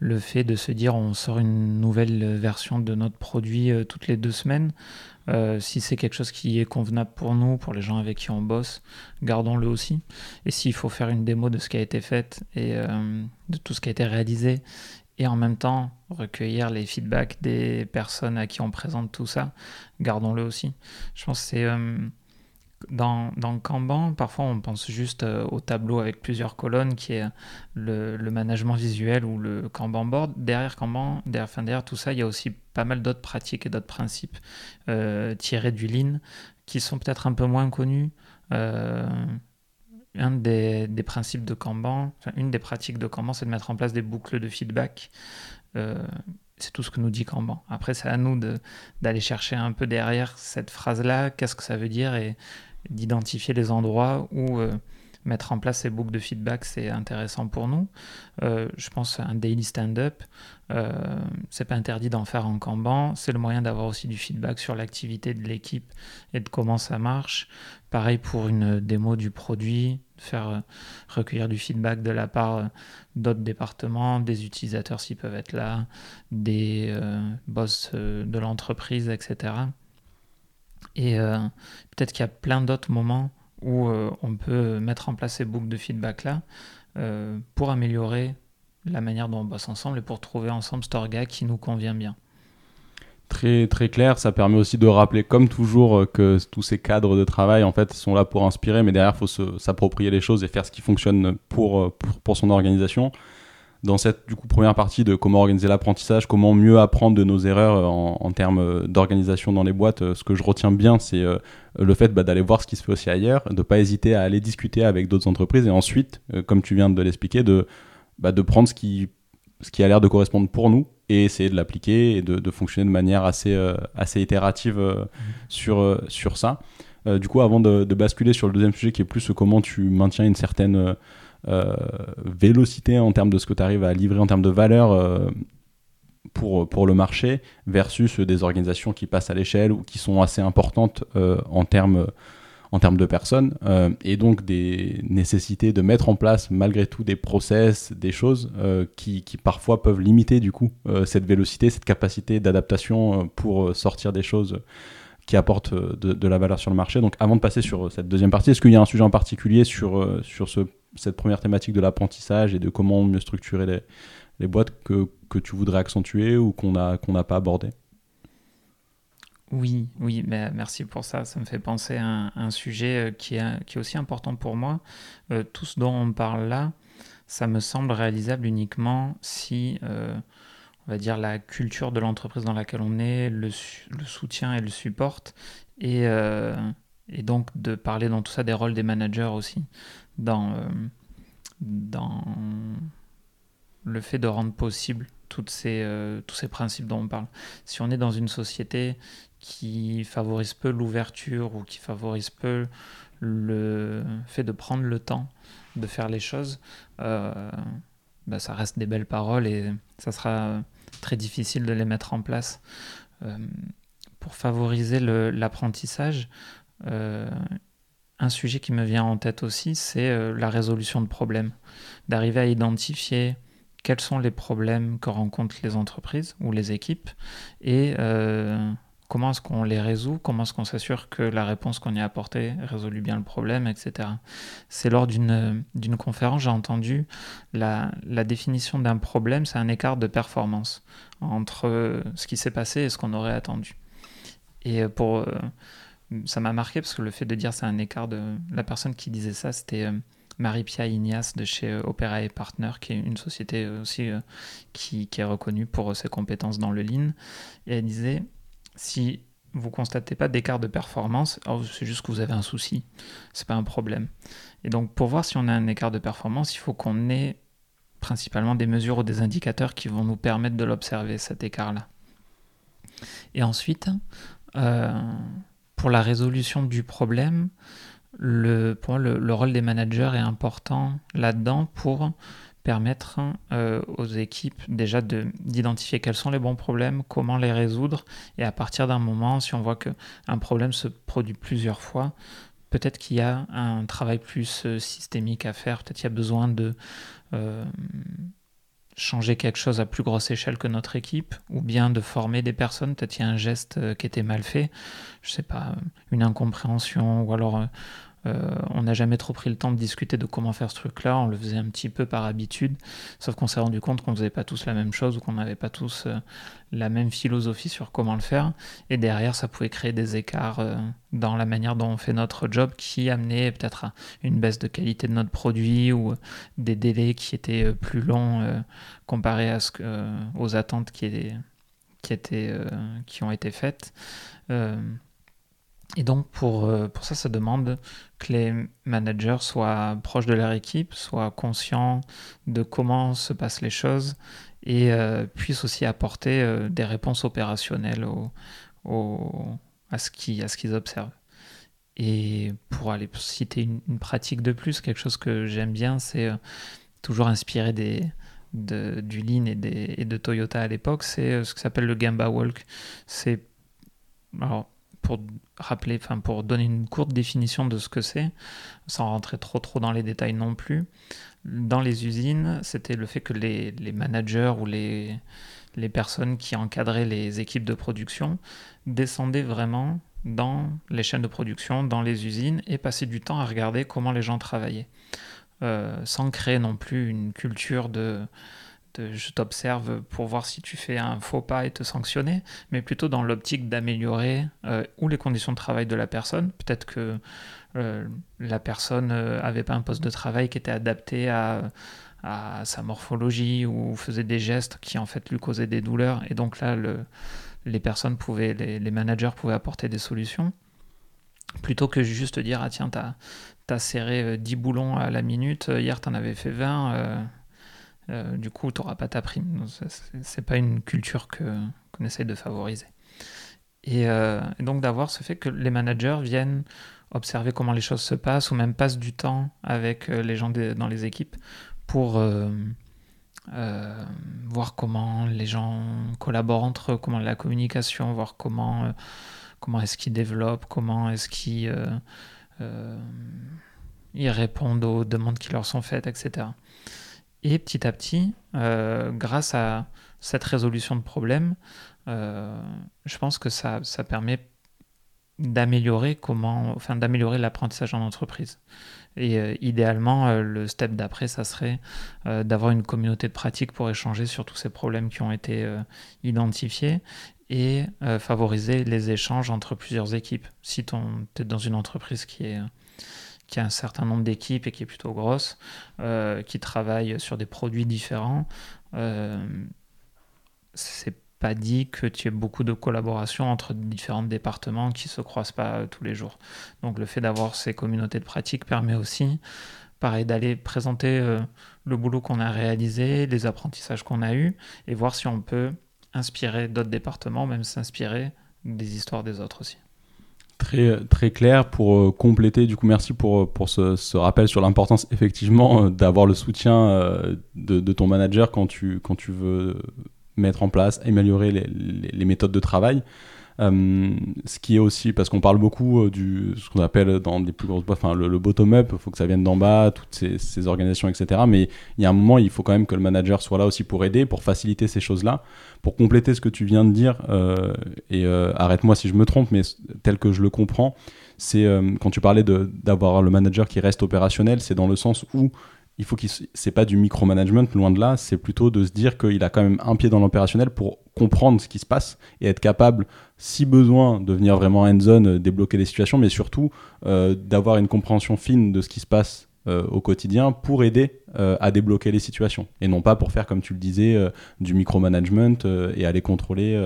S2: le fait de se dire on sort une nouvelle version de notre produit euh, toutes les deux semaines. Euh, si c'est quelque chose qui est convenable pour nous, pour les gens avec qui on bosse, gardons-le aussi. Et s'il faut faire une démo de ce qui a été fait et de tout ce qui a été réalisé, et en même temps recueillir les feedbacks des personnes à qui on présente tout ça, gardons-le aussi. Je pense que c'est euh, dans, dans Kanban, parfois on pense juste euh, au tableau avec plusieurs colonnes qui est le, management visuel ou le Kanban board. Derrière Kanban, derrière, derrière tout ça, il y a aussi pas mal d'autres pratiques et d'autres principes euh, tirés du Lean qui sont peut-être un peu moins connus. Un des, principes de Kanban, une des pratiques de Kanban, c'est de mettre en place des boucles de feedback. c'est tout ce que nous dit Kanban. Après, c'est à nous d'aller chercher un peu derrière cette phrase-là, qu'est-ce que ça veut dire et d'identifier les endroits où euh, mettre en place ces boucles de feedback, c'est intéressant pour nous. Euh, je pense un daily stand-up, euh, c'est pas interdit d'en faire en Kanban. C'est le moyen d'avoir aussi du feedback sur l'activité de l'équipe et de comment ça marche. Pareil pour une démo du produit, faire recueillir du feedback de la part d'autres départements, des utilisateurs s'ils peuvent être là, des boss de l'entreprise, etc. Et euh, peut-être qu'il y a plein d'autres moments où euh, on peut mettre en place ces boucles de feedback-là euh, pour améliorer la manière dont on bosse ensemble et pour trouver ensemble cet orga qui nous convient bien.
S1: Très, très clair, ça permet aussi de rappeler comme toujours que tous ces cadres de travail en fait sont là pour inspirer mais derrière il faut s'approprier les choses et faire ce qui fonctionne pour, pour son organisation dans cette du coup, première partie de comment organiser l'apprentissage, comment mieux apprendre de nos erreurs euh, en, termes euh, d'organisation dans les boîtes, euh, ce que je retiens bien, c'est le fait bah, d'aller voir ce qui se fait aussi ailleurs, de ne pas hésiter à aller discuter avec d'autres entreprises et ensuite, comme tu viens de l'expliquer, de, bah, de prendre ce qui, ce qui a l'air de correspondre pour nous et essayer de l'appliquer et de, fonctionner de manière assez, assez itérative mmh. sur, sur ça. du coup, avant de, de, basculer sur le deuxième sujet qui est plus comment tu maintiens une certaine vélocité en termes de ce que tu arrives à livrer en termes de valeur euh, pour, pour le marché versus des organisations qui passent à l'échelle ou qui sont assez importantes euh, en termes en termes de personnes, et donc des nécessités de mettre en place malgré tout des process, des choses qui, qui, parfois peuvent limiter du coup cette vélocité, cette capacité d'adaptation pour sortir des choses qui apportent de, de, la valeur sur le marché. Donc avant de passer sur cette deuxième partie, est-ce qu'il y a un sujet en particulier sur, sur ce, cette première thématique de l'apprentissage et de comment mieux structurer les, boîtes que, que tu voudrais accentuer ou qu'on n'a qu'on pas abordé
S2: oui, oui, mais merci pour ça. Ça me fait penser à un, sujet euh, qui est, qui est aussi important pour moi. Euh, tout ce dont on parle là, ça me semble réalisable uniquement si, euh, on va dire, la culture de l'entreprise dans laquelle on est, le, le soutien et le supporte, et, et, donc de parler dans tout ça des rôles des managers aussi, dans, dans le fait de rendre possible toutes ces, euh, tous ces principes dont on parle. Si on est dans une société qui favorise peu l'ouverture ou qui favorise peu le fait de prendre le temps de faire les choses, euh, bah, ça reste des belles paroles et ça sera très difficile de les mettre en place. Euh, pour favoriser l'apprentissage, un sujet qui me vient en tête aussi, c'est la résolution de problèmes. D'arriver à identifier quels sont les problèmes que rencontrent les entreprises ou les équipes et euh, comment est-ce qu'on les résout, comment est-ce qu'on s'assure que la réponse qu'on y a apportée résout bien le problème, etc. C'est lors d'une conférence, j'ai entendu la, la définition d'un problème, c'est un écart de performance entre ce qui s'est passé et ce qu'on aurait attendu. Et pour... Euh, ça m'a marqué parce que le fait de dire c'est un écart de... La personne qui disait ça, c'était... Euh, Marie-Pia Ignace de chez euh, Opera et Partner, qui est une société euh, aussi qui, est reconnue pour ses compétences dans le lean. Et elle disait, si vous constatez pas d'écart de performance, oh, c'est juste que vous avez un souci, c'est pas un problème. Et donc pour voir si on a un écart de performance, il faut qu'on ait principalement des mesures ou des indicateurs qui vont nous permettre de l'observer, cet écart-là. Et ensuite, pour la résolution du problème, le, pour le, rôle des managers est important là-dedans pour permettre euh, aux équipes déjà d'identifier quels sont les bons problèmes, comment les résoudre, et à partir d'un moment, si on voit qu'un problème se produit plusieurs fois, peut-être qu'il y a un travail plus euh, systémique à faire, peut-être qu'il y a besoin de euh, changer quelque chose à plus grosse échelle que notre équipe, ou bien de former des personnes, peut-être qu'il y a un geste qui était mal fait, je sais pas, une incompréhension, ou alors euh, on n'a jamais trop pris le temps de discuter de comment faire ce truc-là, on le faisait un petit peu par habitude, sauf qu'on s'est rendu compte qu'on ne faisait pas tous la même chose ou qu'on n'avait pas tous euh, la même philosophie sur comment le faire, et derrière ça pouvait créer des écarts euh, dans la manière dont on fait notre job qui amenait peut-être à une baisse de qualité de notre produit ou des délais qui étaient plus longs comparés aux attentes qui, étaient, qui ont été faites. Et donc pour, euh, pour ça, ça demande que les managers soient proches de leur équipe, soient conscients de comment se passent les choses et euh, puissent aussi apporter euh, des réponses opérationnelles à ce qu'ils observent. Et pour aller citer une, pratique de plus, quelque chose que j'aime bien, c'est toujours inspiré de, du Lean et, de Toyota à l'époque, c'est ce qui s'appelle le Gamba Walk. C'est pour rappeler, enfin pour donner une courte définition de ce que c'est, sans rentrer trop trop dans les détails non plus, dans les usines, c'était le fait que les, managers ou les, les personnes qui encadraient les équipes de production descendaient vraiment dans les chaînes de production, dans les usines, et passaient du temps à regarder comment les gens travaillaient, euh, sans créer non plus une culture de je t'observe pour voir si tu fais un faux pas et te sanctionner, mais plutôt dans l'optique d'améliorer euh, ou les conditions de travail de la personne. Peut-être que euh, la personne n'avait euh, pas un poste de travail qui était adapté à, sa morphologie ou faisait des gestes qui en fait lui causaient des douleurs. Et donc là, les personnes pouvaient, les, managers pouvaient apporter des solutions. Plutôt que juste dire, ah tiens, t'as as serré 10 boulons à la minute, hier t'en avais fait 20 euh, du coup, tu n'auras pas ta prime. C'est pas une culture qu'on essaie de favoriser. Euh, et, donc d'avoir ce fait que les managers viennent observer comment les choses se passent ou même passent du temps avec euh, les gens dans les équipes pour voir comment les gens collaborent entre eux, comment la communication, voir comment, comment est-ce qu'ils développent, comment est-ce qu'ils ils répondent aux demandes qui leur sont faites, etc. Et petit à petit, grâce à cette résolution de problème, je pense que ça, ça permet d'améliorer comment, enfin d'améliorer l'apprentissage en entreprise. Et euh, idéalement, euh, le step d'après, ça serait euh, d'avoir une communauté de pratique pour échanger sur tous ces problèmes qui ont été identifiés et favoriser les échanges entre plusieurs équipes. Si tu es dans une entreprise qui est a un certain nombre d'équipes et qui est plutôt grosse, qui travaille sur des produits différents, c'est pas dit que tu aies beaucoup de collaboration entre différents départements qui se croisent pas euh, tous les jours. Donc le fait d'avoir ces communautés de pratique permet aussi, pareil, d'aller présenter euh, le boulot qu'on a réalisé, les apprentissages qu'on a eus, et voir si on peut inspirer d'autres départements, même s'inspirer des histoires des autres aussi.
S1: Très, clair pour euh, compléter. Du coup, merci pour, pour ce, rappel sur l'importance, effectivement, d'avoir le soutien de, ton manager quand tu, veux mettre en place, améliorer les, méthodes de travail. Euh, ce qui est aussi, parce qu'on parle beaucoup euh, du ce qu'on appelle dans des plus grosses boîtes, enfin le, bottom-up, il faut que ça vienne d'en bas, toutes ces, ces, organisations, etc. Mais il y a un moment, il faut quand même que le manager soit là aussi pour aider, pour faciliter ces choses-là, pour compléter ce que tu viens de dire. Euh, et arrête-moi si je me trompe, mais tel que je le comprends, c'est quand tu parlais d'avoir le manager qui reste opérationnel, c'est dans le sens où il faut qu'il c'est pas du micromanagement loin de là c'est plutôt de se dire qu'il a quand même un pied dans l'opérationnel pour comprendre ce qui se passe et être capable si besoin de venir vraiment hands-on euh, débloquer les situations mais surtout euh, d'avoir une compréhension fine de ce qui se passe euh, au quotidien pour aider à débloquer les situations et non pas pour faire comme tu le disais du micromanagement et aller contrôler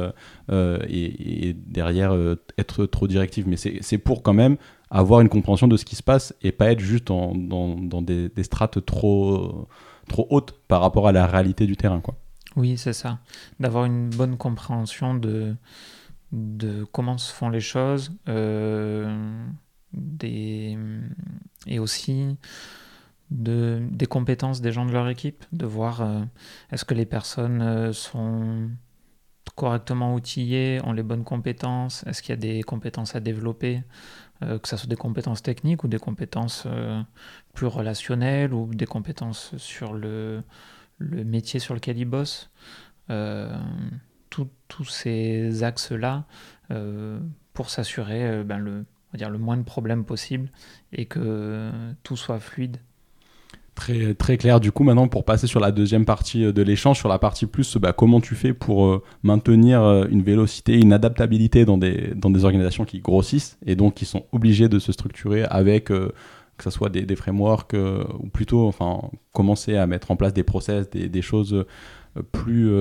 S1: et, et, derrière être trop directif mais c'est pour quand même avoir une compréhension de ce qui se passe et pas être juste dans, dans, des, strates trop, trop hautes par rapport à la réalité du terrain. Quoi.
S2: Oui, c'est ça. D'avoir une bonne compréhension de, de comment se font les choses euh, des, et aussi de, des compétences des gens de leur équipe, de voir euh, est-ce que les personnes euh, sont correctement outillées, ont les bonnes compétences, est-ce qu'il y a des compétences à développer euh, que ce soit des compétences techniques ou des compétences euh, plus relationnelles ou des compétences sur le, métier sur lequel ils bossent. Euh, tous ces axes-là pour s'assurer ben, le, le moins de problèmes possible et que tout soit fluide
S1: Très, très clair. Du coup, maintenant, pour passer sur la deuxième partie euh, de l'échange, sur la partie plus, bah, comment tu fais pour euh, maintenir euh, une vélocité, une adaptabilité dans des, dans des organisations qui grossissent et donc qui sont obligées de se structurer avec, que ce soit des, des frameworks ou plutôt, enfin, commencer à mettre en place des process, des, des choses plus,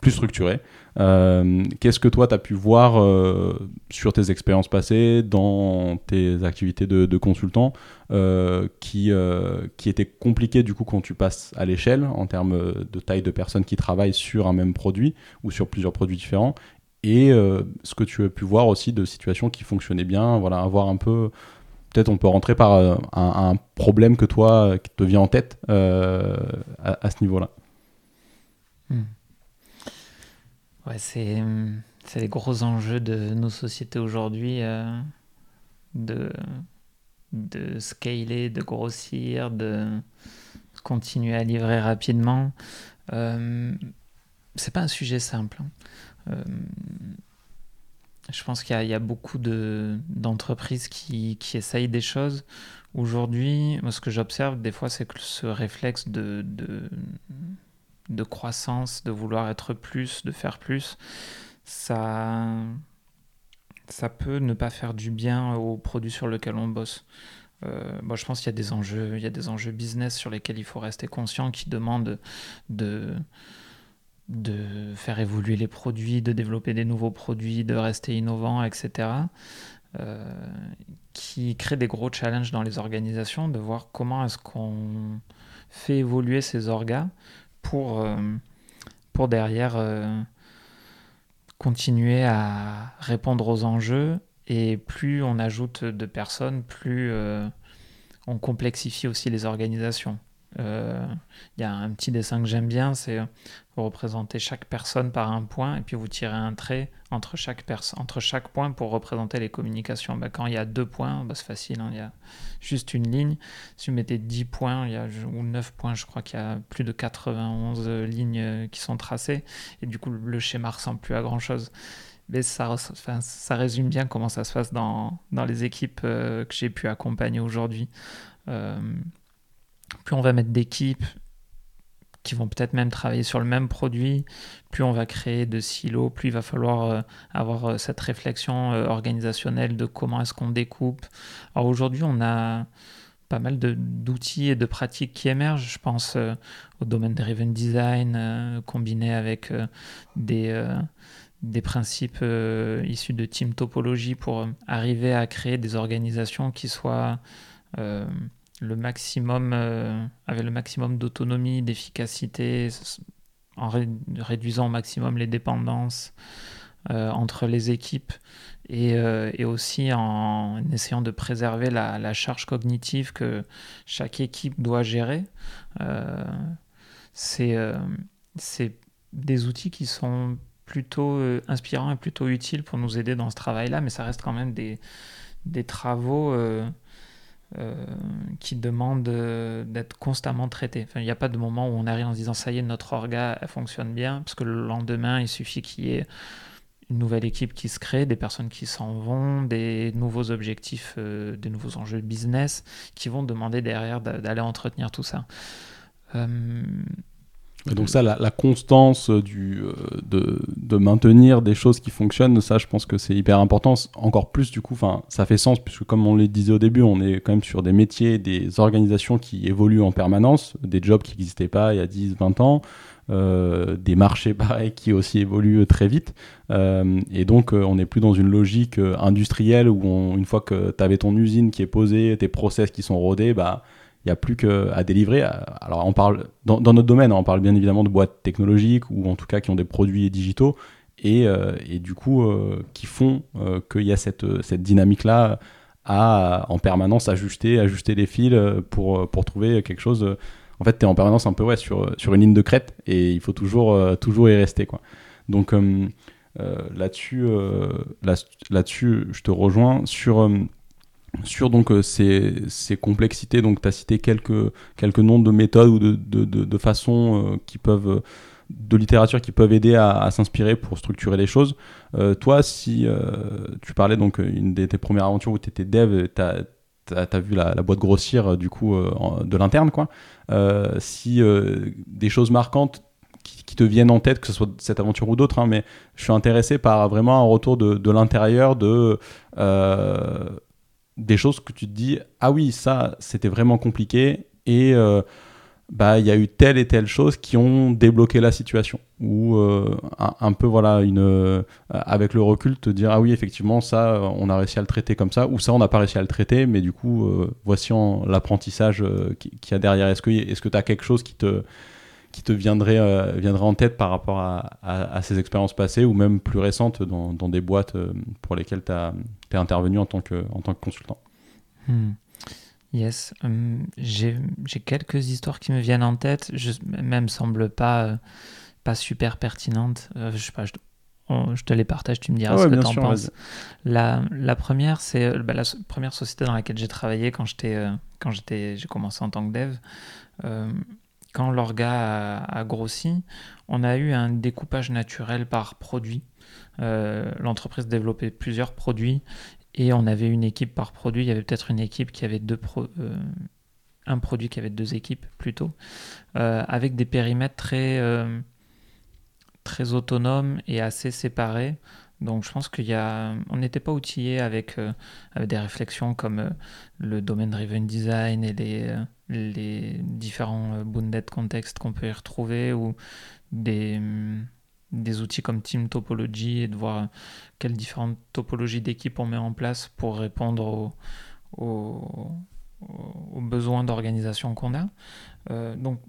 S1: plus structurées. Euh, qu'est-ce que toi, tu as pu voir euh, sur tes expériences passées, dans tes activités de, consultant, euh, qui, qui était compliqué du coup quand tu passes à l'échelle en termes de taille de personnes qui travaillent sur un même produit ou sur plusieurs produits différents et ce que tu as pu voir aussi de situations qui fonctionnaient bien, voilà, avoir un peu peut-être on peut rentrer par un, problème que toi qui te vient en tête à, ce niveau-là.
S2: Hmm. Ouais, c'est, les gros enjeux de nos sociétés aujourd'hui, euh, de, scaler, de grossir, de continuer à livrer rapidement. Euh, c'est pas un sujet simple. Hein. Euh, je pense qu'il y, a beaucoup de, d'entreprises qui, qui essayent des choses. Aujourd'hui, ce que j'observe des fois, c'est que ce réflexe de de croissance, de vouloir être plus, de faire plus, ça, ça peut ne pas faire du bien au produit sur lequel on bosse. Euh, je pense qu'il y a des enjeux, il y a des enjeux business sur lesquels il faut rester conscient, qui demandent de, de faire évoluer les produits, de développer des nouveaux produits, de rester innovant, etc. Euh, qui créent des gros challenges dans les organisations, de voir comment est-ce qu'on fait évoluer ces orgas pour, euh, pour derrière euh, continuer à répondre aux enjeux. Et plus on ajoute de personnes, plus euh, on complexifie aussi les organisations. Euh, il y a un petit dessin que j'aime bien, c'est euh, vous représentez chaque personne par un point et puis vous tirez un trait entre chaque, entre chaque point pour représenter les communications. Bah, quand il y a deux points, bah, c'est facile, hein, il y a juste une ligne. Si vous mettez 10 points y a, ou 9 points, je crois qu'il y a plus de 91 lignes qui sont tracées et du coup le schéma ressemble plus à grand chose. Mais ça, ça résume bien comment ça se passe dans, dans les équipes que j'ai pu accompagner aujourd'hui plus on va mettre d'équipes qui vont peut-être même travailler sur le même produit, plus on va créer de silos, plus il va falloir euh, avoir euh, cette réflexion euh, organisationnelle de comment est-ce qu'on découpe. Alors aujourd'hui, on a pas mal d'outils et de pratiques qui émergent. Je pense au domaine driven design combiné avec des, des principes issus de team topologie pour arriver à créer des organisations qui soient le maximum, euh, avec le maximum d'autonomie, d'efficacité, en réduisant au maximum les dépendances euh, entre les équipes et, euh, et, aussi en essayant de préserver la, charge cognitive que chaque équipe doit gérer. c'est des outils qui sont plutôt inspirants et plutôt utiles pour nous aider dans ce travail-là, mais ça reste quand même des, des travaux qui demande euh, d'être constamment traité. Enfin, il n'y a pas de moment où on arrive en se disant ça y est, notre orga fonctionne bien, parce que le lendemain, il suffit qu'il y ait une nouvelle équipe qui se crée, des personnes qui s'en vont, des nouveaux objectifs, euh, des nouveaux enjeux business qui vont demander derrière d'aller entretenir tout ça.
S1: Et donc ça, la, constance du, euh, de, de, maintenir des choses qui fonctionnent, ça, je pense que c'est hyper important. Encore plus, du coup, ça fait sens, puisque comme on le disait au début, on est quand même sur des métiers, des organisations qui évoluent en permanence, des jobs qui n'existaient pas il y a 10, 20 ans, euh, des marchés pareils qui aussi évoluent très vite. Euh, et donc, on n'est plus dans une logique industrielle où une fois que tu avais ton usine qui est posée, tes process qui sont rodés, bah il n'y a plus qu'à délivrer. Alors, on parle, dans, notre domaine, on parle bien évidemment de boîtes technologiques ou en tout cas qui ont des produits digitaux et, euh, du coup euh, qui font euh, qu'il y a cette, dynamique-là à en permanence ajuster, ajuster les fils pour, trouver quelque chose. En fait, tu es en permanence un peu ouais, sur, une ligne de crête et il faut toujours, toujours y rester. Donc là-dessus, là, je te rejoins sur sur donc euh, ces, ces, complexités. Donc, tu as cité quelques, quelques noms de méthodes ou de, de, de, façons euh, qui peuvent, de littérature qui peuvent aider à, s'inspirer pour structurer les choses. Euh, toi, si tu parlais donc une de tes premières aventures où tu étais dev, tu as, vu la, boîte grossir du coup de l'interne, quoi. si des choses marquantes qui, te viennent en tête, que ce soit cette aventure ou d'autres, hein, mais je suis intéressé par vraiment un retour de l'intérieur de des choses que tu te dis ah oui ça c'était vraiment compliqué et euh, bah il y a eu telle et telle chose qui ont débloqué la situation ou euh, un, peu voilà une euh, avec le recul te dire ah oui effectivement ça on a réussi à le traiter comme ça ou ça on n'a pas réussi à le traiter mais du coup voici l'apprentissage qu'il y a derrière. Est-ce que est-ce que tu as quelque chose qui te qui te viendrait, euh, viendrait en tête par rapport à, à, ces expériences passées ou même plus récentes dans, dans des boîtes euh, pour lesquelles tu es intervenu en tant que, en tant que consultant?
S2: Hmm. Yes, hum, j'ai quelques histoires qui me viennent en tête, je, même semblent pas, euh, pas super pertinentes. je sais pas, je, je, te les partage, tu me diras ah ce que tu en penses. La, la, première, c'est bah, la première société dans laquelle j'ai travaillé quand j'ai commencé en tant que dev quand l'orga a, grossi, on a eu un découpage naturel par produit. Euh, l'entreprise développait plusieurs produits et on avait une équipe par produit. Il y avait peut-être une équipe qui avait deux euh, un produit qui avait deux équipes plutôt, euh, avec des périmètres très, très autonomes et assez séparés. Donc je pense qu'il n'était pas outillé avec, avec, des réflexions comme le domaine driven design et les les différents euh, bounded contextes qu'on peut y retrouver ou des, mm, des outils comme Team Topology et de voir quelles différentes topologies d'équipe on met en place pour répondre aux, besoins d'organisation qu'on a. Euh, donc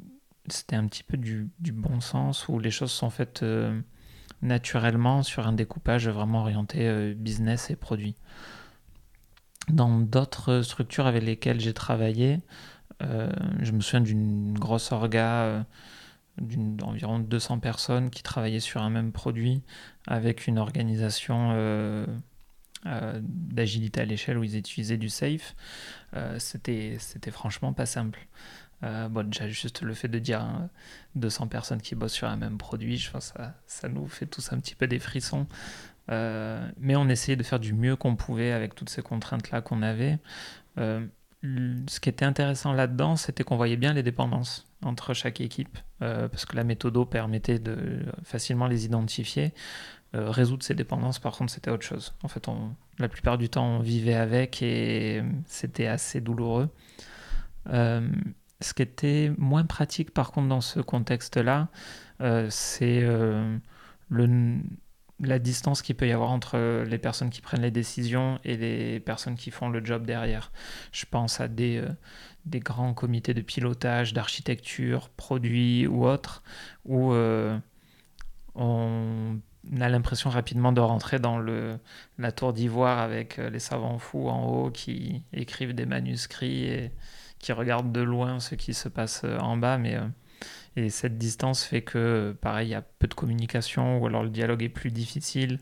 S2: c'était un petit peu du, bon sens où les choses sont faites euh, naturellement sur un découpage vraiment orienté business et produit. Dans d'autres structures avec lesquelles j'ai travaillé, je me souviens d'une grosse orga d'environ 200 personnes qui travaillaient sur un même produit avec une organisation d'agilité à l'échelle où ils utilisaient du safe. C'était franchement pas simple. Euh, bon, déjà, juste le fait de dire 200 hein, personnes qui bossent sur un même produit, je pense ça, ça nous fait tous un petit peu des frissons. Euh, mais on essayait de faire du mieux qu'on pouvait avec toutes ces contraintes-là qu'on avait. Euh, ce qui était intéressant là-dedans, c'était qu'on voyait bien les dépendances entre chaque équipe, parce que la méthode permettait de facilement les identifier. résoudre ces dépendances, par contre, c'était autre chose. En fait, on, la plupart du temps, on vivait avec et c'était assez douloureux. Ce qui était moins pratique par contre dans ce contexte-là, euh, c'est euh, la distance qu'il peut y avoir entre les personnes qui prennent les décisions et les personnes qui font le job derrière. Je pense à des, euh, des grands comités de pilotage, d'architecture, produits ou autres, où on a l'impression rapidement de rentrer dans le, la tour d'ivoire avec les savants fous en haut qui écrivent des manuscrits et qui regardent de loin ce qui se passe euh, en bas, mais euh, et cette distance fait que, pareil, il y a peu de communication ou alors le dialogue est plus difficile.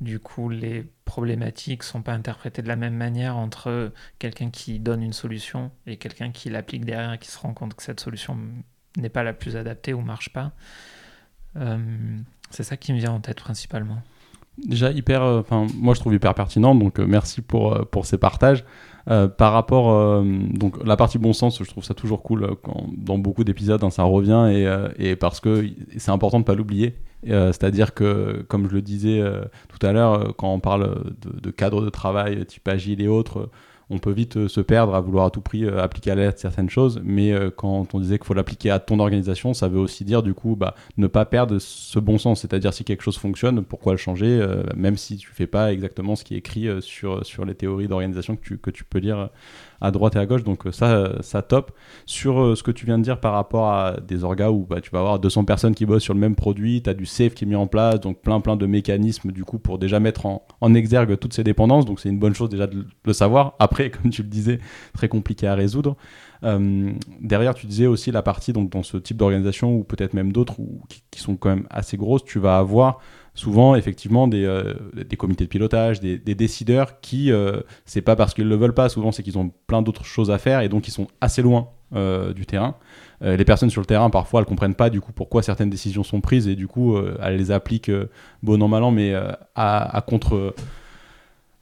S2: Du coup, les problématiques sont pas interprétées de la même manière entre quelqu'un qui donne une solution et quelqu'un qui l'applique derrière et qui se rend compte que cette solution n'est pas la plus adaptée ou marche pas. Euh, c'est ça qui me vient en tête principalement.
S1: Déjà hyper, moi je trouve hyper pertinent, donc merci pour, pour ces partages. Euh, par rapport, euh, donc la partie bon sens, je trouve ça toujours cool euh, quand dans beaucoup d'épisodes hein, ça revient et, et, parce que c'est important de pas l'oublier. C'est-à-dire que, comme je le disais tout à l'heure, quand on parle de, de, cadre de travail type agile et autres, on peut vite euh, se perdre à vouloir à tout prix euh, appliquer à l'aide certaines choses, mais euh, quand on disait qu'il faut l'appliquer à ton organisation, ça veut aussi dire du coup bah, ne pas perdre ce bon sens, c'est-à-dire si quelque chose fonctionne, pourquoi le changer, même si tu fais pas exactement ce qui est écrit sur, sur les théories d'organisation que tu, que tu peux lire à droite et à gauche. Donc ça, ça top. Sur ce que tu viens de dire par rapport à des orgas où bah, tu vas avoir 200 personnes qui bossent sur le même produit, tu as du safe qui est mis en place, donc plein plein de mécanismes du coup pour déjà mettre en, exergue toutes ces dépendances. Donc c'est une bonne chose déjà de le savoir. Après, comme tu le disais, très compliqué à résoudre. Euh, derrière, tu disais aussi la partie donc dans ce type d'organisation ou peut-être même d'autres qui, sont quand même assez grosses, tu vas avoir souvent effectivement des, euh, des comités de pilotage, des, décideurs qui, euh, c'est pas parce qu'ils le veulent pas, souvent c'est qu'ils ont plein d'autres choses à faire et donc ils sont assez loin du terrain. les personnes sur le terrain, parfois, elles comprennent pas du coup pourquoi certaines décisions sont prises et du coup, elles les appliquent bon an mal an, mais à, contre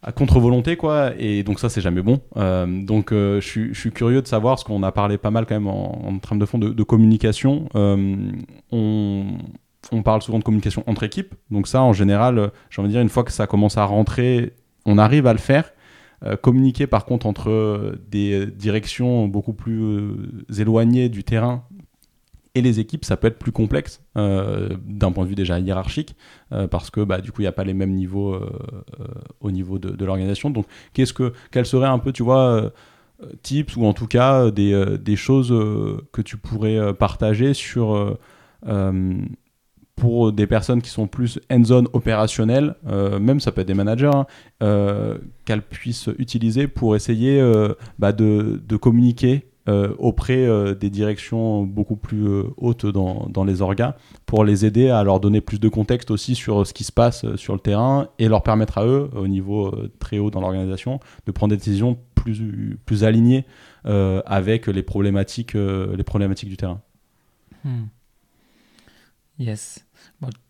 S1: à contre-volonté quoi. Et donc ça c'est jamais bon. Euh, donc euh, je, suis, curieux de savoir ce qu'on a parlé pas mal quand même en, en de fond de, communication. Euh, on, on, parle souvent de communication entre équipes donc ça en général j'ai envie de dire une fois que ça commence à rentrer on arrive à le faire communiquer par contre entre des directions beaucoup plus éloignées du terrain et les équipes, ça peut être plus complexe euh, d'un point de vue déjà hiérarchique, euh, parce que bah, du coup, il n'y a pas les mêmes niveaux euh, au niveau de, l'organisation. Donc, qu'est-ce que, quels seraient un peu, tu vois, tips ou en tout cas des choses que tu pourrais partager sur pour des personnes qui sont plus end-zone opérationnelles, même ça peut être des managers, hein, qu'elles puissent utiliser pour essayer bah, de, communiquer euh, auprès euh, des directions beaucoup plus euh, hautes dans, les orgas pour les aider à leur donner plus de contexte aussi sur ce qui se passe sur le terrain et leur permettre à eux, au niveau très haut dans l'organisation, de prendre des décisions plus, plus alignées avec les problématiques, les problématiques du terrain. Hmm.
S2: Yes.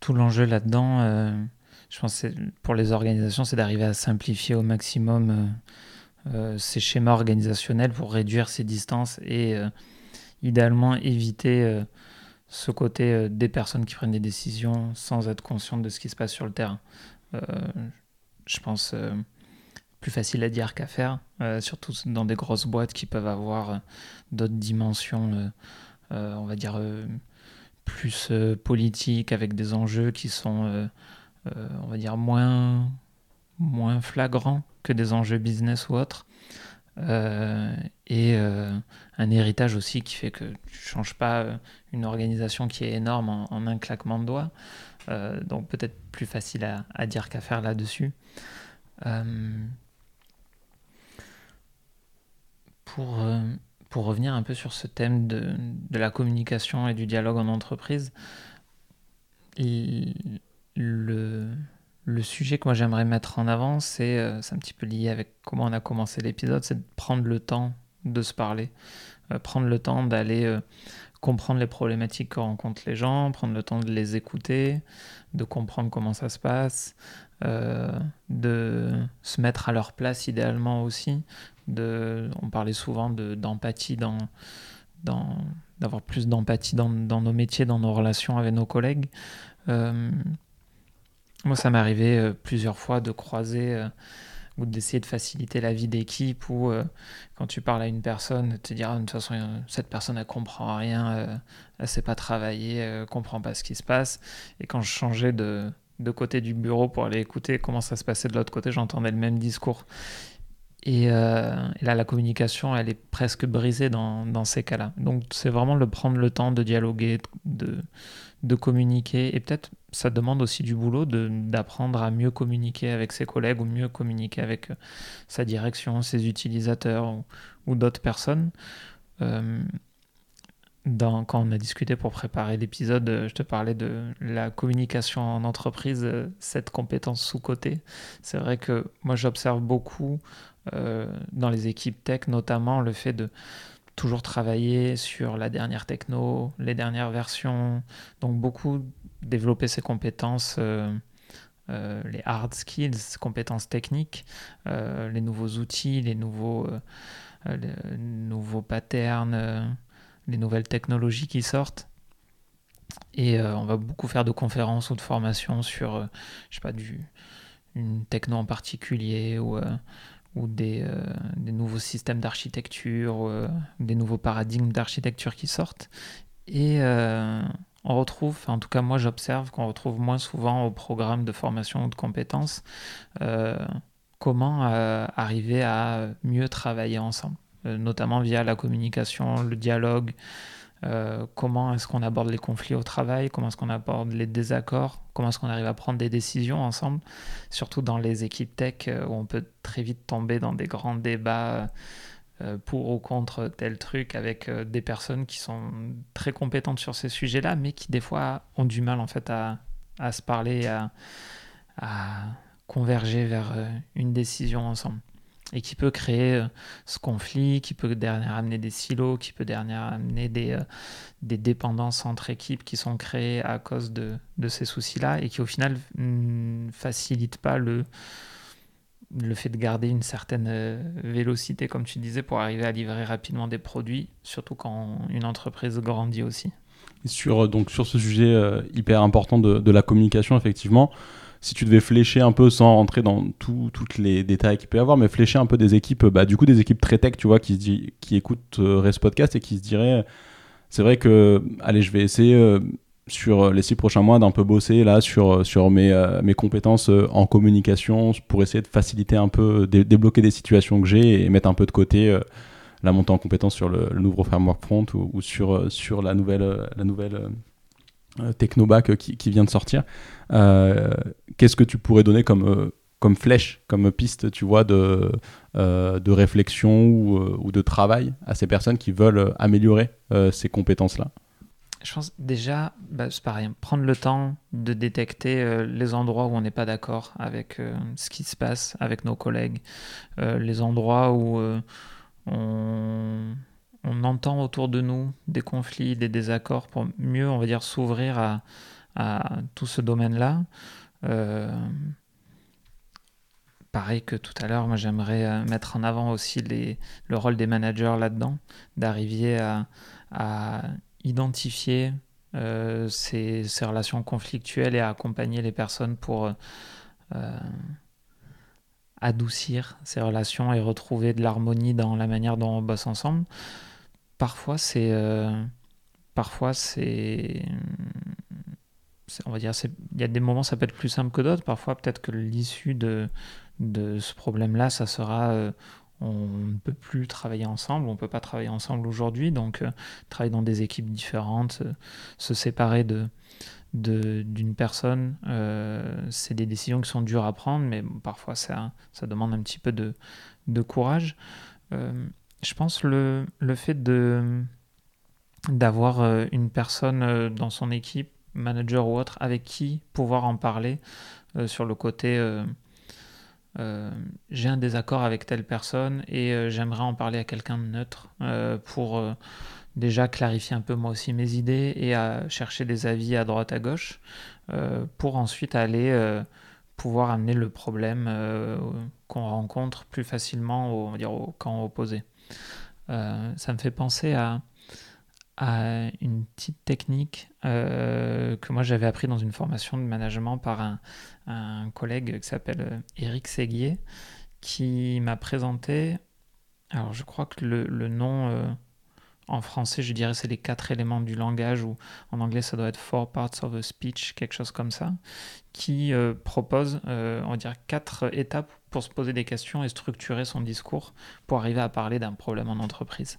S2: Tout l'enjeu là-dedans, je pense pour les organisations, c'est d'arriver à simplifier au maximum euh, ces schémas organisationnels pour réduire ces distances et euh, idéalement éviter euh, ce côté des personnes qui prennent des décisions sans être conscientes de ce qui se passe sur le terrain. je pense plus facile à dire qu'à faire, surtout dans des grosses boîtes qui peuvent avoir d'autres dimensions, on va dire, plus politiques, avec des enjeux qui sont, on va dire, moins, moins flagrants que des enjeux business ou autres. Euh, et euh, un héritage aussi qui fait que tu ne changes pas euh, une organisation qui est énorme en, un claquement de doigts. donc peut-être plus facile à, à dire qu'à faire là-dessus. pour, pour revenir un peu sur ce thème de, la communication et du dialogue en entreprise, le, sujet que moi j'aimerais mettre en avant, c'est euh, un petit peu lié avec comment on a commencé l'épisode, c'est de prendre le temps de se parler, euh, prendre le temps d'aller euh, comprendre les problématiques que rencontrent les gens, prendre le temps de les écouter, de comprendre comment ça se passe, de se mettre à leur place idéalement aussi. On parlait souvent d'empathie d'avoir plus d'empathie dans, nos métiers, dans nos relations avec nos collègues. Moi, ça m'est arrivé euh, plusieurs fois de croiser euh, ou d'essayer de faciliter la vie d'équipe ou euh, quand tu parles à une personne, te dire ah, de toute façon, cette personne, elle comprend rien, elle sait pas travailler, elle comprend pas ce qui se passe. Et quand je changeais de côté du bureau pour aller écouter comment ça se passait de l'autre côté, j'entendais le même discours. Et, et, là, la communication, elle est presque brisée dans, dans ces cas-là. Donc, c'est vraiment le prendre le temps de dialoguer, de, de communiquer. Et peut-être ça demande aussi du boulot d'apprendre à mieux communiquer avec ses collègues ou mieux communiquer avec euh, sa direction, ses utilisateurs ou, d'autres personnes. Euh, dans, quand on a discuté pour préparer l'épisode, euh, je te parlais de la communication en entreprise, cette compétence sous-côté. C'est vrai que moi j'observe beaucoup dans les équipes tech, notamment le fait de toujours travailler sur la dernière techno, les dernières versions, donc beaucoup développer ses compétences, euh, euh, les hard skills, compétences techniques, euh, les nouveaux outils, les nouveaux, nouveaux patterns, les nouvelles technologies qui sortent. Et on va beaucoup faire de conférences ou de formations sur, je sais pas, du, une techno en particulier ou ou des, des, nouveaux systèmes d'architecture, des nouveaux paradigmes d'architecture qui sortent. Et on retrouve, en tout cas moi j'observe qu'on retrouve moins souvent au programme de formation ou de compétences, euh, comment euh, arriver à mieux travailler ensemble, euh, notamment via la communication, le dialogue, comment est-ce qu'on aborde les conflits au travail, comment est-ce qu'on aborde les désaccords, comment est-ce qu'on arrive à prendre des décisions ensemble, surtout dans les équipes tech où on peut très vite tomber dans des grands débats euh, pour ou contre tel truc avec euh, des personnes qui sont très compétentes sur ces sujets-là, mais qui des fois ont du mal en fait à, se parler, à, converger vers euh, une décision ensemble. Et qui peut créer ce conflit, qui peut derrière amener des silos, qui peut derrière amener des, des dépendances entre équipes qui sont créées à cause de, ces soucis-là et qui au final ne facilitent pas le, fait de garder une certaine euh, vélocité, comme tu disais, pour arriver à livrer rapidement des produits, surtout quand une entreprise grandit aussi.
S1: Sur, euh, donc, sur ce sujet euh, hyper important de, la communication, effectivement, si tu devais flécher un peu, sans rentrer dans tous les détails qu'il peut y avoir, mais flécher un peu des équipes, bah, du coup des équipes très tech, tu vois, qui, qui écoutent Race Podcast et qui se diraient, c'est vrai que, allez, je vais essayer sur euh, les six prochains mois d'un peu bosser là sur, euh, sur mes, euh, mes compétences en communication pour essayer de faciliter un peu, débloquer des situations que j'ai et mettre un peu de côté la montée en compétences sur le, nouveau framework front ou, sur, sur la nouvelle, la nouvelle Technobac qui, qui, vient de sortir. Qu'est-ce que tu pourrais donner comme, comme flèche, comme piste, tu vois, de, de réflexion ou, ou, de travail à ces personnes qui veulent améliorer ces compétences-là?
S2: Je pense déjà, bah, c'est pareil, prendre le temps de détecter euh, les endroits où on n'est pas d'accord avec euh, ce qui se passe avec nos collègues, euh, les endroits où on, on, entend autour de nous des conflits, des désaccords, pour mieux, on va dire, s'ouvrir à, tout ce domaine-là. pareil que tout à l'heure, moi j'aimerais mettre en avant aussi le rôle des managers là-dedans, d'arriver à, identifier euh, ces, relations conflictuelles et à accompagner les personnes pour euh, adoucir ces relations et retrouver de l'harmonie dans la manière dont on bosse ensemble. Parfois, c'est. Euh, parfois, c'est. On va dire, il y a des moments, ça peut être plus simple que d'autres. Parfois, peut-être que l'issue de, de ce problème-là, ça sera on ne peut plus travailler ensemble, on ne peut pas travailler ensemble aujourd'hui, donc euh, travailler dans des équipes différentes, euh, se séparer de d'une personne, euh, c'est des décisions qui sont dures à prendre, mais parfois ça, ça demande un petit peu de, de courage. Je pense le, le fait de d'avoir une personne dans son équipe, manager ou autre, avec qui pouvoir en parler sur le côté euh, j'ai un désaccord avec telle personne et euh, j'aimerais en parler à quelqu'un de neutre euh, pour déjà clarifier un peu moi aussi mes idées et à chercher des avis à droite à gauche pour ensuite aller pouvoir amener le problème qu'on rencontre plus facilement on va dire, au camp opposé. Ça me fait penser à une petite technique euh, que moi j'avais appris dans une formation de management par un, collègue qui s'appelle Eric euh, Séguier, qui m'a présenté, alors je crois que le, nom euh, en français je dirais c'est les quatre éléments du langage, ou en anglais ça doit être four parts of a speech, quelque chose comme ça, qui propose, on va dire, quatre étapes pour se poser des questions et structurer son discours pour arriver à parler d'un problème en entreprise.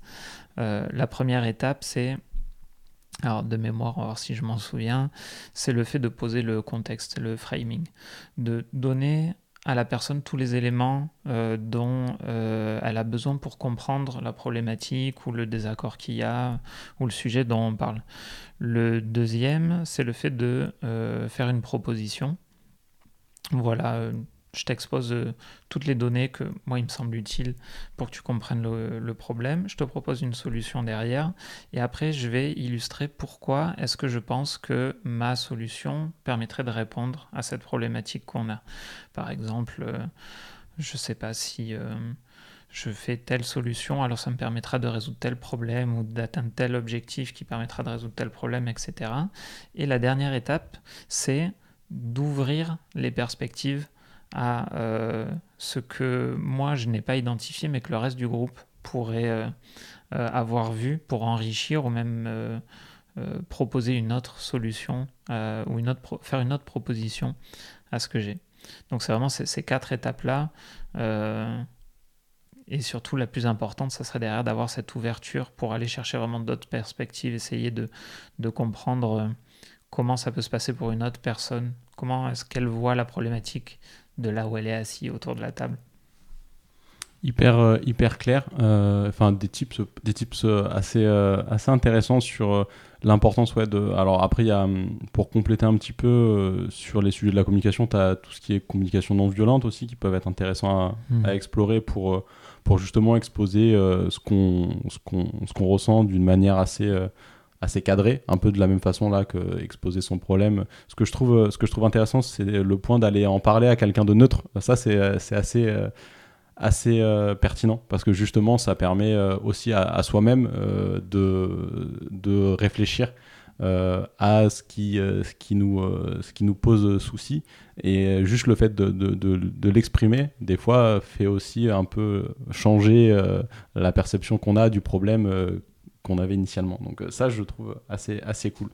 S2: Euh, la première étape, c'est, alors de mémoire, voir si je m'en souviens, c'est le fait de poser le contexte, le framing, de donner à la personne tous les éléments euh, dont euh, elle a besoin pour comprendre la problématique ou le désaccord qu'il y a ou le sujet dont on parle. Le deuxième, c'est le fait de faire une proposition. Voilà, je t'expose euh, toutes les données que moi il me semble utile pour que tu comprennes le, problème. Je te propose une solution derrière et après je vais illustrer pourquoi est-ce que je pense que ma solution permettrait de répondre à cette problématique qu'on a. Par exemple, euh, je ne sais pas si euh, je fais telle solution, alors ça me permettra de résoudre tel problème ou d'atteindre tel objectif qui permettra de résoudre tel problème, etc. Et la dernière étape, c'est d'ouvrir les perspectives à euh, ce que moi je n'ai pas identifié mais que le reste du groupe pourrait euh, euh, avoir vu pour enrichir ou même proposer une autre solution ou une autre faire une autre proposition à ce que j'ai. Donc c'est vraiment ces, quatre étapes-là. et surtout la plus importante, ça serait derrière d'avoir cette ouverture pour aller chercher vraiment d'autres perspectives, essayer de, de comprendre comment ça peut se passer pour une autre personne, comment est-ce qu'elle voit la problématique de là où elle est assise autour de la table.
S1: Hyper, euh, hyper clair, euh, enfin des tips, des tips euh, assez, assez intéressants sur l'importance ouais, de... Alors après, y a, hum, pour compléter un petit peu sur les sujets de la communication, tu as tout ce qui est communication non violente aussi qui peuvent être intéressants à, hmm. à explorer pour, pour justement exposer ce qu'on qu'on ressent d'une manière assez assez cadré, un peu de la même façon là que exposer son problème. Ce que je trouve, intéressant, c'est le point d'aller en parler à quelqu'un de neutre. Ça, c'est assez, euh, assez euh, pertinent parce que justement, ça permet euh, aussi à, soi-même de, réfléchir à ce qui, nous, pose souci. Et juste le fait de l'exprimer, des fois, fait aussi un peu changer la perception qu'on a du problème qu'on avait initialement. Donc euh, ça, je trouve assez, assez cool.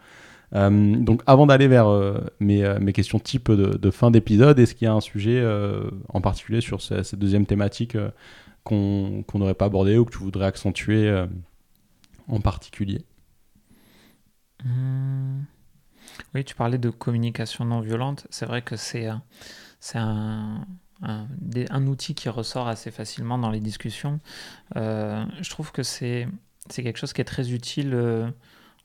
S1: Euh, donc avant d'aller vers euh, mes, mes, questions type de, fin d'épisode, est-ce qu'il y a un sujet en particulier sur cette deuxième thématique qu'on n'aurait pas abordé ou que tu voudrais accentuer en particulier?
S2: Oui, tu parlais de communication non violente. C'est vrai que c'est c'est un, un, un, outil qui ressort assez facilement dans les discussions. je trouve que c'est c'est quelque chose qui est très utile, euh,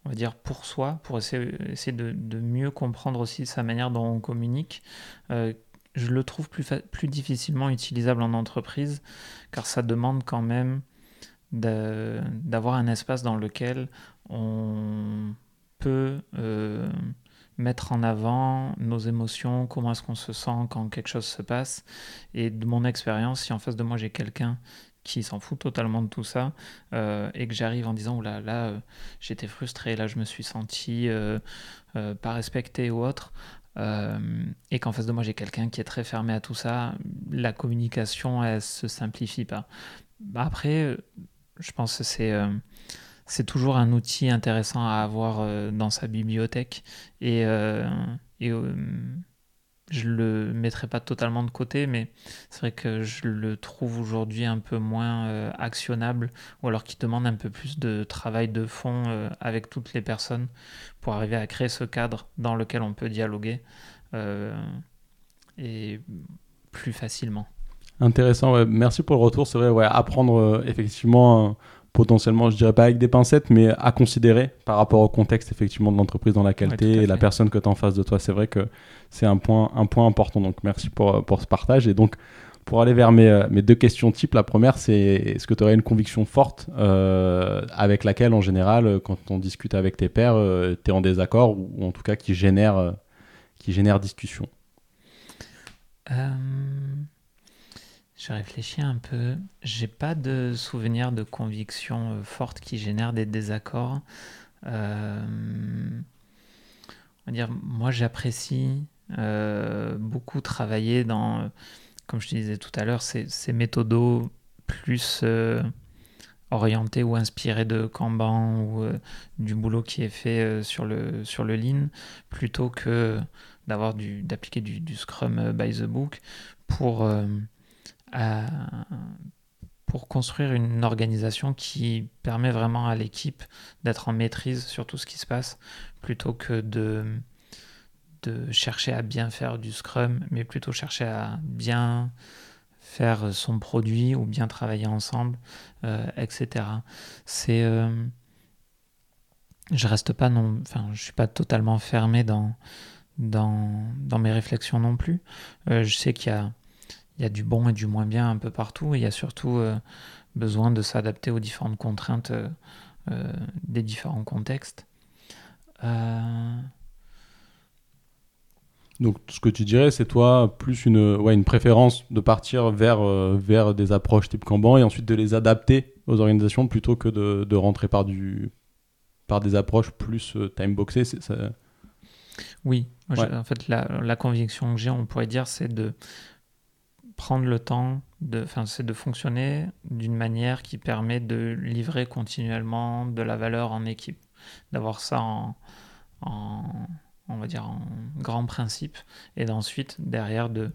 S2: on va dire, pour soi, pour essayer, de, mieux comprendre aussi sa manière dont on communique. Euh, je le trouve plus, plus difficilement utilisable en entreprise, car ça demande quand même d'avoir un espace dans lequel on peut euh, mettre en avant nos émotions, comment est-ce qu'on se sent quand quelque chose se passe. Et de mon expérience, si en face de moi j'ai quelqu'un qui s'en fout totalement de tout ça euh, et que j'arrive en disant là euh, j'étais frustré là je me suis senti euh, pas respecté ou autre. Et qu'en face de moi j'ai quelqu'un qui est très fermé à tout ça. La communication elle se simplifie pas. Bah, après je pense que c'est c'est toujours un outil intéressant à avoir dans sa bibliothèque. Et je le mettrai pas totalement de côté, mais c'est vrai que je le trouve aujourd'hui un peu moins euh, actionnable, ou alors qui demande un peu plus de travail de fond euh, avec toutes les personnes pour arriver à créer ce cadre dans lequel on peut dialoguer euh, et plus facilement.
S1: Intéressant, merci pour le retour. C'est vrai, apprendre effectivement potentiellement, je dirais pas avec des pincettes, mais à considérer par rapport au contexte effectivement de l'entreprise dans laquelle tu es et la personne que tu as en face de toi. C'est vrai que c'est un point, un point important. Donc merci pour, pour ce partage. Et donc, pour aller vers mes, euh, mes deux questions types, la première, c'est est-ce que tu aurais une conviction forte euh, avec laquelle, en général, quand on discute avec tes pairs, euh, tu es en désaccord ou, en tout cas qui génère, qui génère discussion?
S2: Je réfléchis un peu. J'ai pas de souvenir de conviction euh, forte qui génère des désaccords. Euh, on va dire, moi j'apprécie euh, beaucoup travailler dans, comme je te disais tout à l'heure, ces, méthodos plus orientés ou inspirés de Kanban ou du boulot qui est fait sur, le, sur le Lean, plutôt que d'avoir d'appliquer du, du, Scrum by the book pour pour construire une organisation qui permet vraiment à l'équipe d'être en maîtrise sur tout ce qui se passe, plutôt que de, de chercher à bien faire du Scrum, mais plutôt chercher à bien faire son produit ou bien travailler ensemble, euh, etc. C'est, euh, je reste pas non, enfin, je suis pas totalement fermé dans dans, dans mes réflexions non plus. Euh, je sais qu'il y a il y a du bon et du moins bien un peu partout, et il y a surtout euh, besoin de s'adapter aux différentes contraintes euh, euh, des différents contextes.
S1: Donc ce que tu dirais, c'est toi plus une, ouais, une préférence de partir vers, vers des approches type Kanban et ensuite de les adapter aux organisations plutôt que de, de rentrer par, du, par des approches plus time-boxées. Ça...
S2: Oui, en fait la, la conviction que j'ai, on pourrait dire, c'est de prendre le temps, de, c'est de fonctionner d'une manière qui permet de livrer continuellement de la valeur en équipe, d'avoir ça en, on va dire en grand principe, et d'ensuite derrière de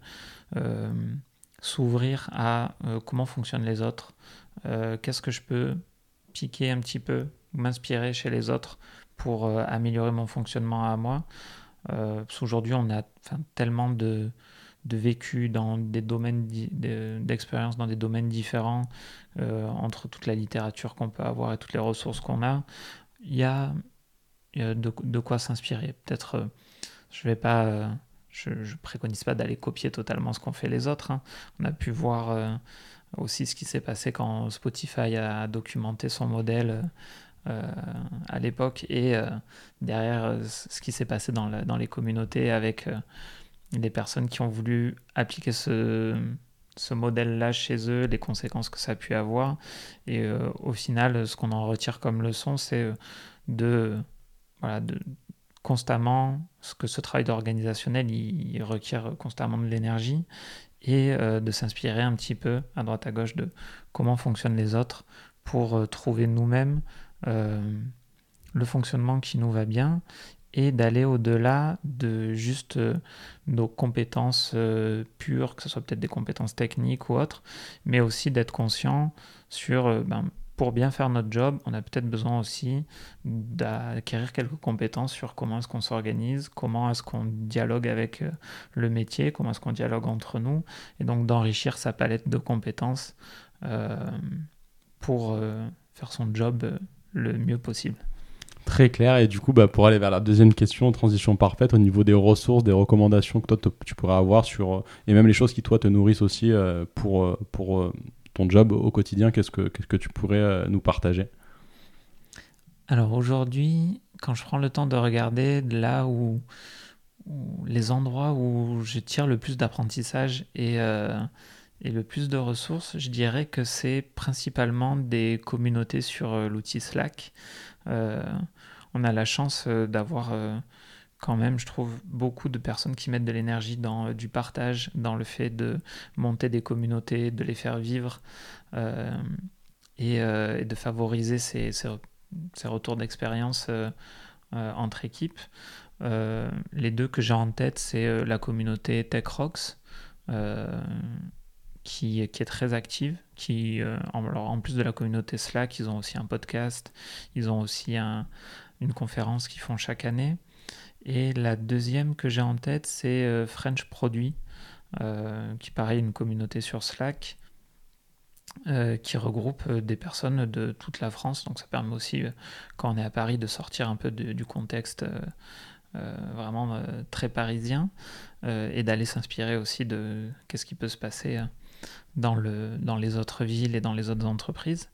S2: euh, s'ouvrir à euh, comment fonctionnent les autres, euh, qu'est-ce que je peux piquer un petit peu, m'inspirer chez les autres pour améliorer mon fonctionnement à moi. parce qu'aujourd'hui on a tellement de de vécu dans des domaines d'expérience dans des domaines différents euh, entre toute la littérature qu'on peut avoir et toutes les ressources qu'on a il y a, de, quoi s'inspirer peut-être euh, je vais pas euh, je, préconise pas d'aller copier totalement ce qu'ont fait les autres hein. on a pu voir aussi ce qui s'est passé quand Spotify a documenté son modèle à l'époque et derrière ce qui s'est passé dans, les communautés avec des personnes qui ont voulu appliquer ce, modèle-là chez eux, les conséquences que ça a pu avoir. Et euh, au final, ce qu'on en retire comme leçon, c'est euh, de constamment, ce que ce travail d'organisationnel, il, requiert constamment de l'énergie et euh, de s'inspirer un petit peu à droite à gauche de comment fonctionnent les autres pour trouver nous-mêmes le fonctionnement qui nous va bien et d'aller au-delà de juste euh, nos compétences euh, pures, que ce soit peut-être des compétences techniques ou autres, mais aussi d'être conscient sur, euh, ben, pour bien faire notre job, on a peut-être besoin aussi d'acquérir quelques compétences sur comment est-ce qu'on s'organise, comment est-ce qu'on dialogue avec le métier, comment est-ce qu'on dialogue entre nous, et donc d'enrichir sa palette de compétences pour faire son job le mieux possible.
S1: Très clair. Et du coup, bah, pour aller vers la deuxième question, transition parfaite, au niveau des ressources, des recommandations que toi tu pourrais avoir sur, euh, et même les choses qui toi te nourrissent aussi euh, pour, euh, pour ton job au quotidien, qu'est-ce que, que tu pourrais nous partager?
S2: Alors aujourd'hui, quand je prends le temps de regarder là où, les endroits où je tire le plus d'apprentissage et, et le plus de ressources, je dirais que c'est principalement des communautés sur l'outil Slack on a la chance euh, d'avoir euh, quand même, je trouve, beaucoup de personnes qui mettent de l'énergie dans euh, du partage, dans le fait de monter des communautés, de les faire vivre et, de favoriser ces, retours d'expérience entre équipes. les deux que j'ai en tête, c'est la communauté Tech Rocks. Qui, est très active, qui, en, plus de la communauté Slack, ils ont aussi un podcast, ils ont aussi un, une conférence qu'ils font chaque année. Et la deuxième que j'ai en tête, c'est euh, French Produit, qui pareil une communauté sur Slack. qui regroupe des personnes de toute la France. Donc ça permet aussi, quand on est à Paris, de sortir un peu du contexte vraiment très parisien et d'aller s'inspirer aussi de qu'est-ce qui peut se passer dans les autres villes et dans les autres entreprises.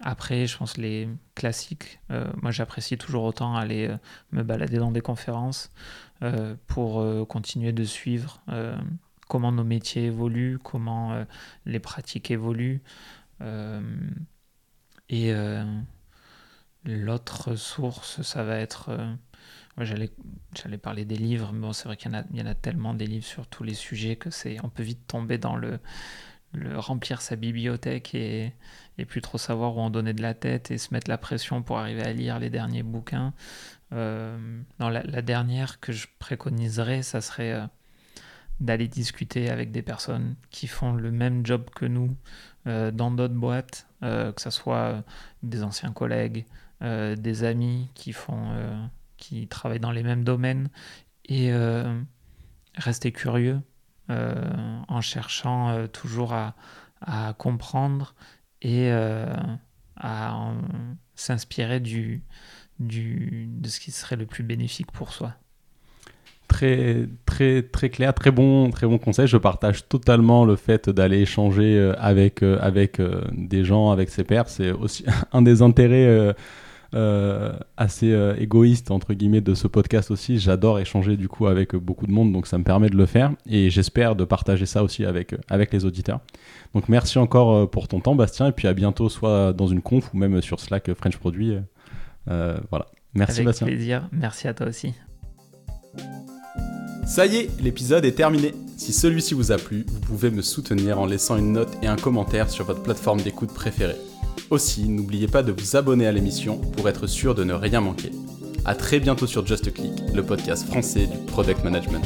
S2: Euh, après, je pense les classiques. Euh, moi, j'apprécie toujours autant aller euh, me balader dans des conférences pour continuer de suivre comment nos métiers évoluent, comment les pratiques évoluent. et l'autre source, ça va être j'allais, parler des livres, mais bon, c'est vrai qu'il y en, a, y en a tellement des livres sur tous les sujets que c'est, on peut vite tomber dans le, le remplir sa bibliothèque et, et plus trop savoir où en donner de la tête et se mettre la pression pour arriver à lire les derniers bouquins. Euh, la, dernière que je préconiserais, ça serait euh, d'aller discuter avec des personnes qui font le même job que nous euh, dans d'autres boîtes, que ce soit des anciens collègues, des amis qui font qui travaillent dans les mêmes domaines et rester curieux en cherchant euh, toujours à, comprendre et à s'inspirer de ce qui serait le plus bénéfique pour soi.
S1: Très, très, très clair, très bon, très bon conseil. Je partage totalement le fait d'aller échanger avec, avec des gens, avec ses pairs. C'est aussi un des intérêts euh, assez euh, égoïste entre guillemets de ce podcast aussi. J'adore échanger du coup avec beaucoup de monde, donc ça me permet de le faire et j'espère de partager ça aussi avec, avec les auditeurs. Donc merci encore euh, pour ton temps Bastien et puis à bientôt soit dans une conf ou même sur Slack French Produit. voilà. Merci
S2: avec
S1: Bastien.
S2: plaisir. Merci à toi aussi.
S1: Ça y est, l'épisode est terminé. Si celui-ci vous a plu, vous pouvez me soutenir en laissant une note et un commentaire sur votre plateforme d'écoute préférée. Aussi, n'oubliez pas de vous abonner à l'émission pour être sûr de ne rien manquer. A très bientôt sur Just Click, le podcast français du product management.